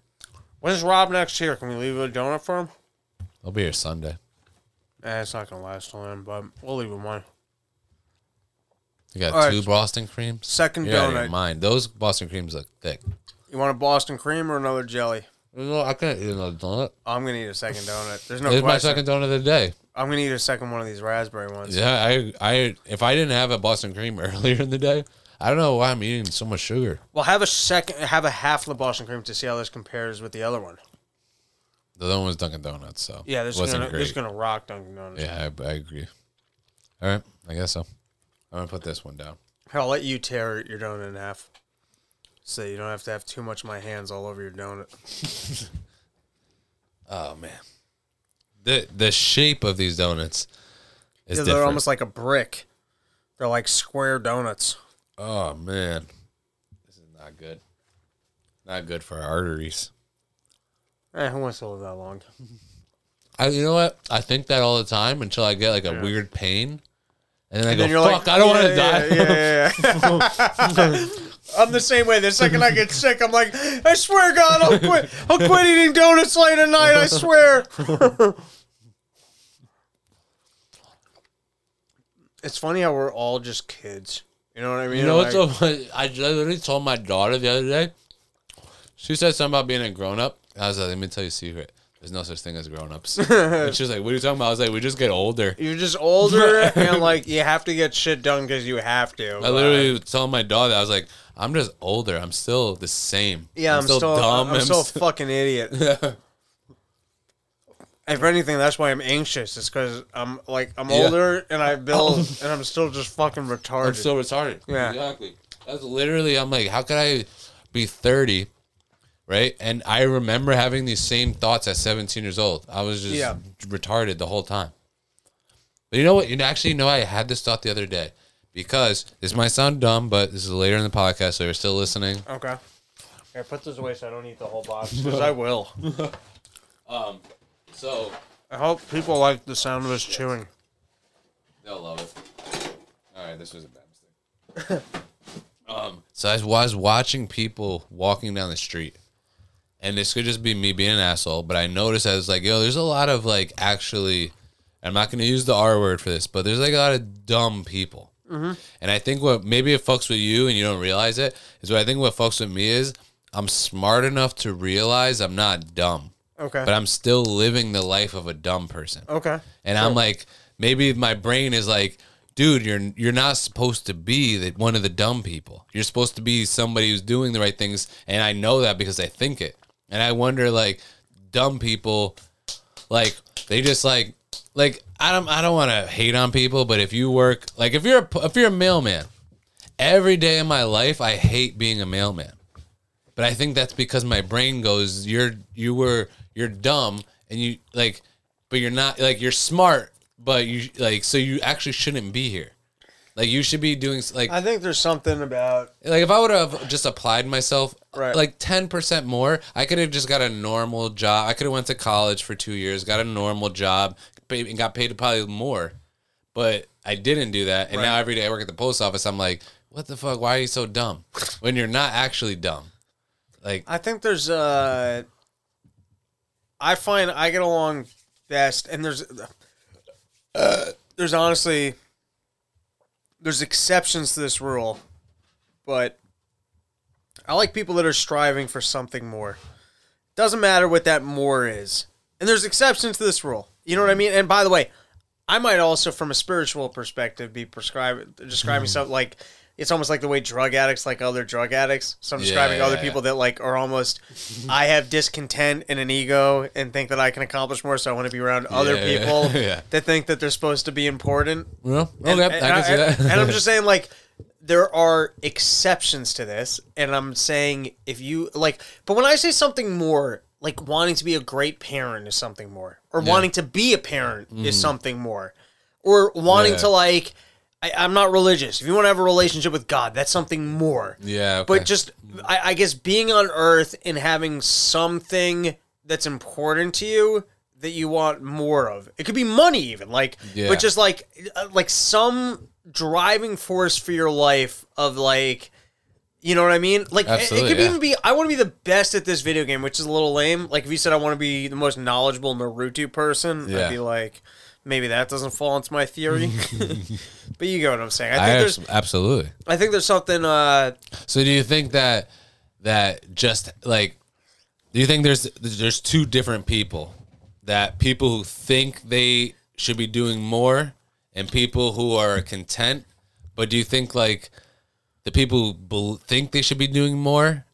When's Rob next here? Can we leave a donut for him? I'll be here Sunday. Eh, it's not gonna last long, but we'll leave him one. You got All right. two Boston creams. Second You're out of your donut. mind. Those Boston creams look thick. You want a Boston cream or another jelly? No, I can't eat another donut. I'm gonna eat a second donut. There's no It's my question. second donut of the day. I'm gonna eat a second one of these raspberry ones. Yeah, I, I, if I didn't have a Boston cream <laughs> earlier in the day, I don't know why I'm eating so much sugar. Well, have a second, have a half of the Boston cream to see how this compares with the other one. The other one was Dunkin' Donuts, so Yeah, this it is wasn't gonna this is gonna rock Dunkin' Donuts. Yeah, I, I agree. All right, I guess so. I'm gonna put this one down. Here, I'll let you tear your donut in half, so you don't have to have too much of my hands all over your donut. <laughs> Oh man, the the shape of these donuts is Yeah, they're different. almost like a brick. They're like square donuts. oh man, this is not good. Not good for our arteries. Eh, who wants to live that long? I, you know what? I think that all the time until I get like a weird pain, and then I And go, then you're "Fuck, like, I don't want to yeah, die." <laughs> <laughs> I'm the same way. The second I get sick, I'm like, I swear, God, I'll quit. I'll quit eating donuts late at night. I swear. it's funny how we're all just kids. You know what I mean? You know what's Like, so funny? I literally told my daughter the other day. She said something about being a grown up. I was like, let me tell you a secret. There's no such thing as grown ups. <laughs> and she was like, what are you talking about? I was like, we just get older. You're just older <laughs> and like you have to get shit done because you have to. I literally told my daughter, I was like, I'm just older. I'm still the same. yeah, I'm, still, I'm, I'm still a <laughs> fucking idiot. <laughs> If anything, that's why I'm anxious. It's because I'm like I'm Yeah. older and I build <laughs> and I'm still just fucking retarded. I'm still retarded. Yeah. Exactly. That's literally, I'm like, how could I be 30? Right. And I remember having these same thoughts at 17 years old. I was just Yeah. retarded the whole time. But you know what? You actually know I had this thought the other day because this might sound dumb, but this is later in the podcast, so you're still listening. okay. Here, put this away so I don't eat the whole box <laughs> because I will. <laughs> So I hope people like the sound of us chewing. They'll love it. All right, this was a bad mistake. <laughs> um, so I was watching people walking down the street, and this could just be me being an asshole, but I noticed I was like, yo, there's a lot of like actually, I'm not going to use the R word for this, but there's like a lot of dumb people. Mm-hmm. And I think what maybe it fucks with you and you don't realize it is what I think what fucks with me is I'm smart enough to realize I'm not dumb, Okay. but I'm still living the life of a dumb person. okay. And I'm like, maybe my brain is like, dude, you're you're not supposed to be the, one of the dumb people. You're supposed to be somebody who's doing the right things, and I know that because I think it. And I wonder, like, dumb people, like they just like, like I don't I don't want to hate on people, but if you work, like if you're a, if you're a mailman, every day in my life I hate being a mailman. But I think that's because my brain goes, you're you were you're dumb and you like, but you're not like you're smart, but you like so you actually shouldn't be here. Like you should be doing like I think there's something about like if I would have just applied myself Right. like ten percent more, I could have just got a normal job. I could have went to college for two years, got a normal job, paid, and got paid to probably more. But I didn't do that, and now every day I work at the post office, I'm like, what the fuck? Why are you so dumb? <laughs> when you're not actually dumb. Like I think there's uh I find I get along best and there's uh, there's honestly there's exceptions to this rule, but I like people that are striving for something more. Doesn't matter what that more is. And there's exceptions to this rule. You know what I mean? And by the way, I might also from a spiritual perspective be prescribing describing hmm. something like it's almost like the way drug addicts like other drug addicts. So I'm Yeah, describing other yeah, people that like are almost I have discontent and an ego and think that I can accomplish more, so I want to be around other Yeah, yeah, people <laughs> yeah. that think that they're supposed to be important. well, okay, And, I and can see that. and I'm <laughs> just saying, like, there are exceptions to this, and I'm saying if you like, but when I say something more, like wanting to be a great parent is something more, or wanting to be a parent is something more, or wanting Mm-hmm. Yeah. to like. I, I'm not religious. If you want to have a relationship with God, that's something more. yeah, okay. But just, I, I guess, being on Earth and having something that's important to you that you want more of. It could be money, even like, Yeah. but just like, uh, like some driving force for your life of like, you know what I mean? Like, it- it, could yeah. even be. I want to be the best at this video game, which is a little lame. Like, if you said I want to be the most knowledgeable Naruto person, Yeah. I'd be like, maybe that doesn't fall into my theory. <laughs> <laughs> but you get what I'm saying. I think I there's, absolutely. I think there's something. uh So do you think that that just like do you think there's there's two different people that people who think they should be doing more and people who are content but do you think like the people who think they should be doing more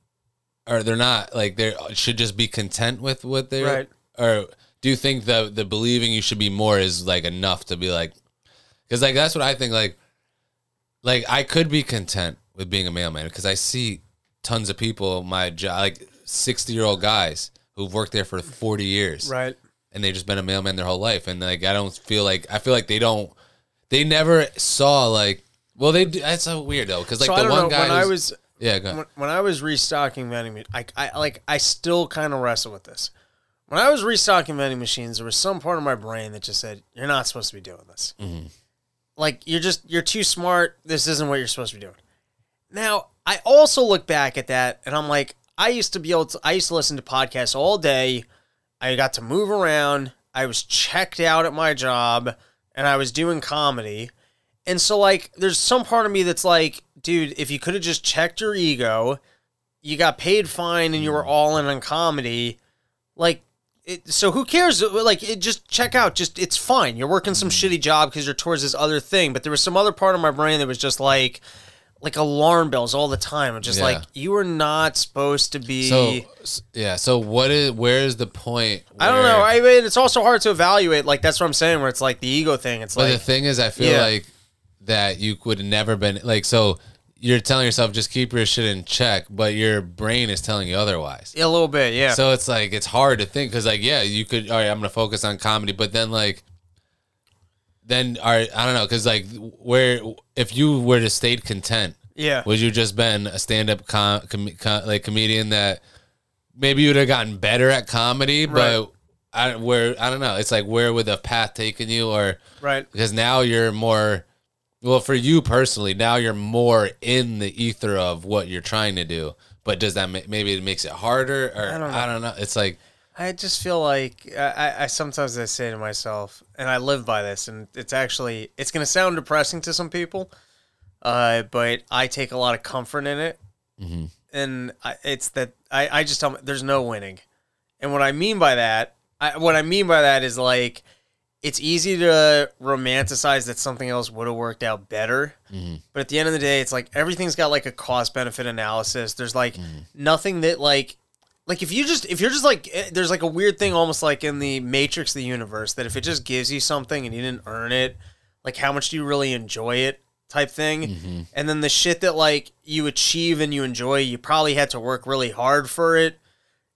or they're not like they should just be content with what they're Right. or do you think the the believing you should be more is like enough to be like because like that's what I think like like I could be content with being a mailman because I see tons of people my job like 60 year old guys who've worked there for 40 years Right. and they've just been a mailman their whole life and like I don't feel like I feel like they don't they never saw like well they do, that's so weird though because like so the one know. guy When I was yeah go ahead. when, when I was restocking vending, I, I like I still kind of wrestle with this. When I was restocking vending machines, there was some part of my brain that just said, "You're not supposed to be doing this. Mm-hmm. Like you're just you're too smart. This isn't what you're supposed to be doing." Now, I also look back at that and I'm like, I used to be able to. I used to listen to podcasts all day. I got to move around. I was checked out at my job, and I was doing comedy. And so, like, there's some part of me that's like, dude, if you could have just checked your ego, you got paid fine, and you were all in on comedy, like, it, so who cares? Like, it just check out. Just it's fine. You're working some shitty job because you're towards this other thing. But there was some other part of my brain that was just like, like alarm bells all the time. Just Yeah. like you are not supposed to be. so s- yeah so what is where is the point I don't where- know. I mean, it's also hard to evaluate. Like that's what I'm saying. Where it's like the ego thing. It's like But the thing is, I feel Yeah. like that you would never been like so. You're telling yourself just keep your shit in check, but your brain is telling you otherwise. a little bit. Yeah. So it's like it's hard to think because like yeah, you could all right. I'm gonna focus on comedy, but then like then all right, I don't know because like where if you were to stayed content, yeah. would you just been a stand up com- com- com- like comedian that maybe you would have gotten better at comedy, but I where I don't know. It's like where would the path taken you or Right. because now you're more well for you personally now you're more in the ether of what you're trying to do but does that ma- maybe it makes it harder or I don't know, it's like I just feel like I, I- I sometimes I say to myself, and I live by this, and it's actually it's gonna sound depressing to some people, uh, but I take a lot of comfort in it, Mm-hmm. and I, it's that I, I just tell me there's no winning, and what I mean by that, I, what I mean by that is like it's easy to romanticize that something else would have worked out better. Mm-hmm. But at the end of the day, it's like everything's got like a cost benefit analysis. There's like mm-hmm. nothing that like like if you just if you're just like eh, there's like a weird thing almost like in the matrix of the universe that if it just gives you something and you didn't earn it, like how much do you really enjoy it type thing? Mm-hmm. And then the shit that like you achieve and you enjoy, you probably had to work really hard for it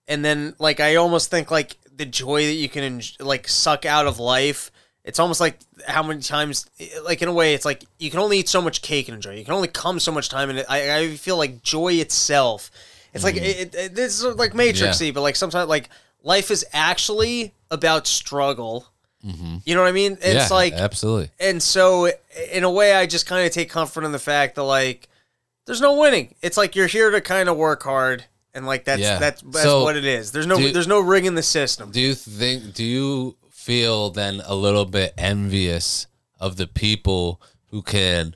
and then like I almost think like the joy that you can like suck out of life. It's almost like how many times, like in a way, it's like you can only eat so much cake and enjoy. it. You can only come so much time and. I, I feel like joy itself. It's like mm-hmm. it, it, this is like Matrixy, but like sometimes like life is actually about struggle. Mm-hmm. You know what I mean? It's yeah, like absolutely and so in a way i just kind of take comfort in the fact that like there's no winning it's like you're here to kind of work hard and like that's Yeah. that's that's So, what it is there's no do- there's no ring in the system do you think do you feel then a little bit envious of the people who can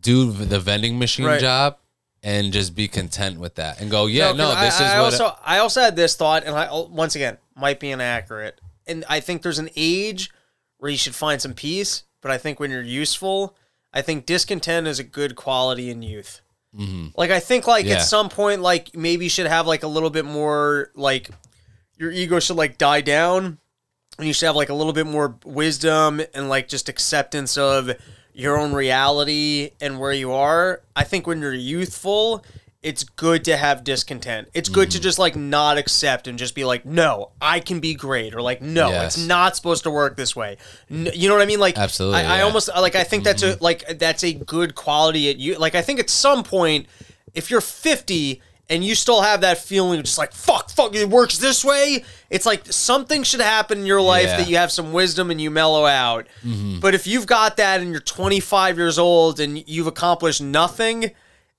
do the vending machine Right. job and just be content with that and go yeah no, this I, is I what also I also had this thought, and I oh, once again might be inaccurate, and I think there's an age where you should find some peace, but I think when you're useful, I think discontent is a good quality in youth. Mm-hmm. Like I think like Yeah. at some point, like maybe you should have like a little bit more like your ego should like die down, and you should have like a little bit more wisdom and like just acceptance of your own reality and where you are. I think when you're youthful, it's good to have discontent. It's good Mm-hmm. to just like not accept and just be like, no, I can be great, or like, no, Yes. it's not supposed to work this way. N- you know what I mean? Like, Absolutely, I, I yeah. Mm-hmm. almost like I think that's a like that's a good quality at you. Like, I think at some point, if you're 50 and you still have that feeling of just like fuck, fuck, it works this way. It's like something should happen in your life Yeah. Mm-hmm. that you have some wisdom and you mellow out. But if you've got that and you're 25 years old and you've accomplished nothing,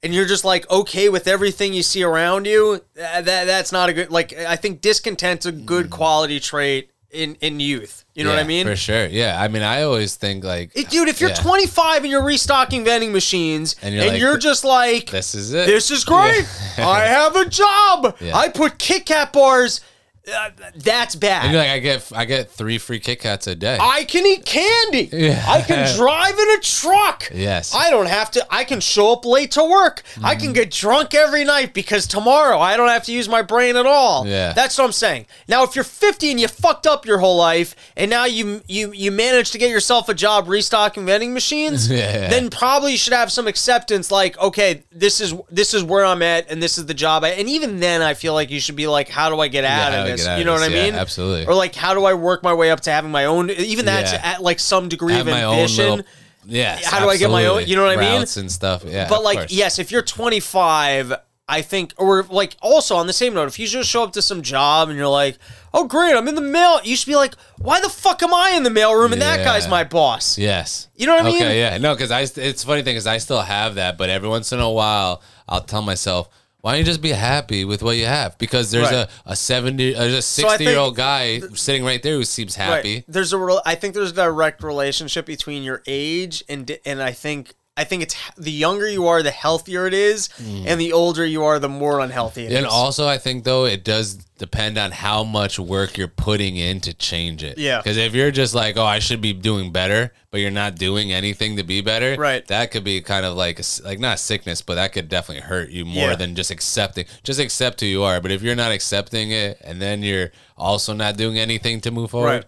and you're just like okay with everything you see around you, that that's not a good. Like I think discontent's a good quality trait in in youth. You know what I Mm. Mean? for sure yeah i mean i always think like It- dude, if you're Yeah. 25 and you're restocking vending machines And and you're you're, just like this is it this is great. <laughs> I have a job. Yeah. I put Kit Kat bars uh, that's bad. Maybe like I get I get three free Kit Kats a day. I can eat candy. Yeah. I can <laughs> drive in a truck. Yes. I don't have to. I can show up late to work. I Mm-hmm. can get drunk every night because tomorrow I don't have to use my brain at all. Yeah. That's what I'm saying. Now, if you're 50 and you fucked up your whole life, and now you you you managed to get yourself a job restocking vending machines, <laughs> Yeah. then probably you should have some acceptance. Like, okay, this is this is where I'm at, and this is the job. I, and even then, I feel like you should be like, how do I get out how of do I this? get out you know what I Yeah, mean? absolutely. Or like, how do I work my way up to having my own? Even that's Yeah. at like some degree have of my own ambition. Yes. How do I get my own- you know what I mean? And stuff. Yeah. but like, course. yes, if you're 25, I think, or like, also on the same note, if you just show up to some job and you're like, "Oh, great, I'm in the mail," you should be like, "Why the fuck am I in the mailroom and that guy's my boss?" Yes. You know what I mean? Yeah. No, because I it's funny thing is I still have that, but every once in a while I'll tell myself, why don't you just be happy with what you have? Because there's Right. a, a seventy there's a I sixty year old think- guy sitting right there who seems happy. Right. There's a real, I think there's a direct relationship between your age and and I think I think it's the younger you are, the healthier it is, and the older you are, the more unhealthy it is. Mm. And also, I think though it does depend on how much work you're putting in to change it. Yeah. Because if you're just like, oh, I should be doing better, but you're not doing anything to be better, Right. That could be kind of like a like not a sickness, but that could definitely hurt you more Yeah. than just accepting. Just accept who you are. But if you're not accepting it, and then you're also not doing anything to move forward, Right.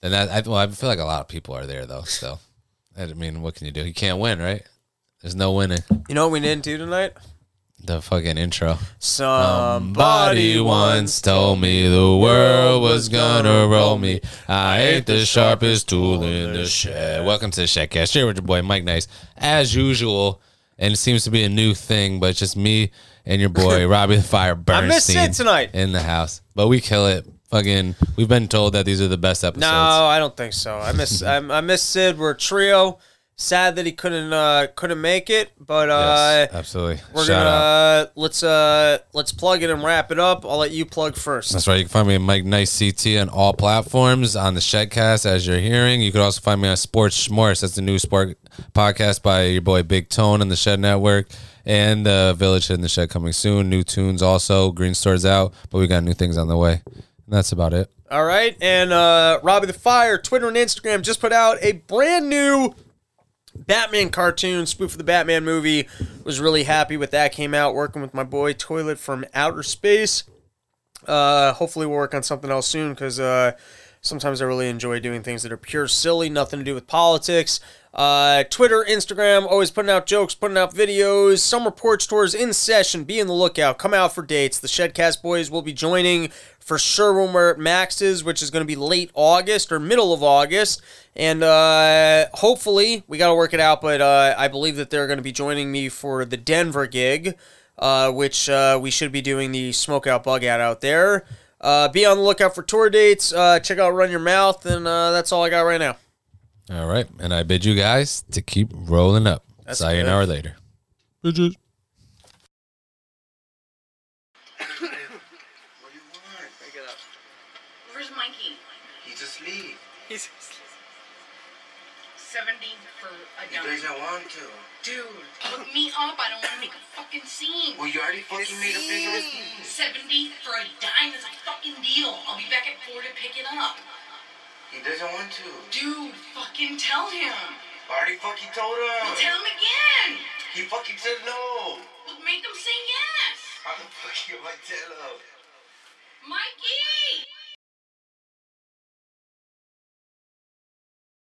then that I, well, I feel like a lot of people are there though. Still, I mean, what can you do? You can't win, right? There's no winning. you know what we didn't do tonight? The fucking intro. Somebody once told me the world was gonna roll me. I ain't the sharpest tool in the shed. Welcome to the Shedcast. Here with your boy Mike Nice, as usual, and it seems to be a new thing, but it's just me and your boy <laughs> Robbie the Fire Bernstein. missed it tonight. in the house, but we kill it. Fucking, we've been told that these are the best episodes. No, I don't think so. I miss I, I miss Sid. We're a trio. Sad that he couldn't uh couldn't make it, but uh Yes, absolutely. we're Shout gonna out. uh, let's uh let's plug it and wrap it up. I'll let you plug first. That's right. You can find me at Mike Nice CT on all platforms on the Shedcast, as you're hearing. You could also find me on Sports Schmorts. That's the new sport podcast by your boy Big Tone on the Shed Network. And uh, Village in the Shed coming soon. New tunes also. Green Store's out, but we got new things on the way. And that's about it. All right, and uh Robbie the Fire, Twitter and Instagram just put out a brand new Batman cartoon spoof of the Batman movie. Was really happy with that. Came out working with my boy Toilet from Outer Space. Uh, hopefully we'll work on something else soon because uh, sometimes I really enjoy doing things that are pure silly, nothing to do with politics. Uh, Twitter, Instagram, always putting out jokes, putting out videos. Summer porch tours in session. Be in the lookout. Come out for dates. The Shedcast boys will be joining for sure when we're at Max's, which is going to be late August or middle of August. And uh, hopefully, we got to work it out, but uh, I believe that they're going to be joining me for the Denver gig, uh, which uh, we should be doing the Smoke Out Bug Out out there. Uh, be on the lookout for tour dates. Check out Run Your Mouth, and that's all I got right now. All right. And I bid you guys to keep rolling up. That's Sayonara later. Bitches. What do you want? Where's Mikey? He's asleep. 70 for a He dime. doesn't want to. Dude, hook me up. I don't want to make a fucking scene. Well, you already fucking made a bigger scene. 70 for a dime is a fucking deal. I'll be back at 4 to pick it up. He doesn't want to. Dude, fucking tell him. I already fucking told him. Tell him again. He fucking said no. Well, make him say yes. How the fuck am I tell him? Mikey!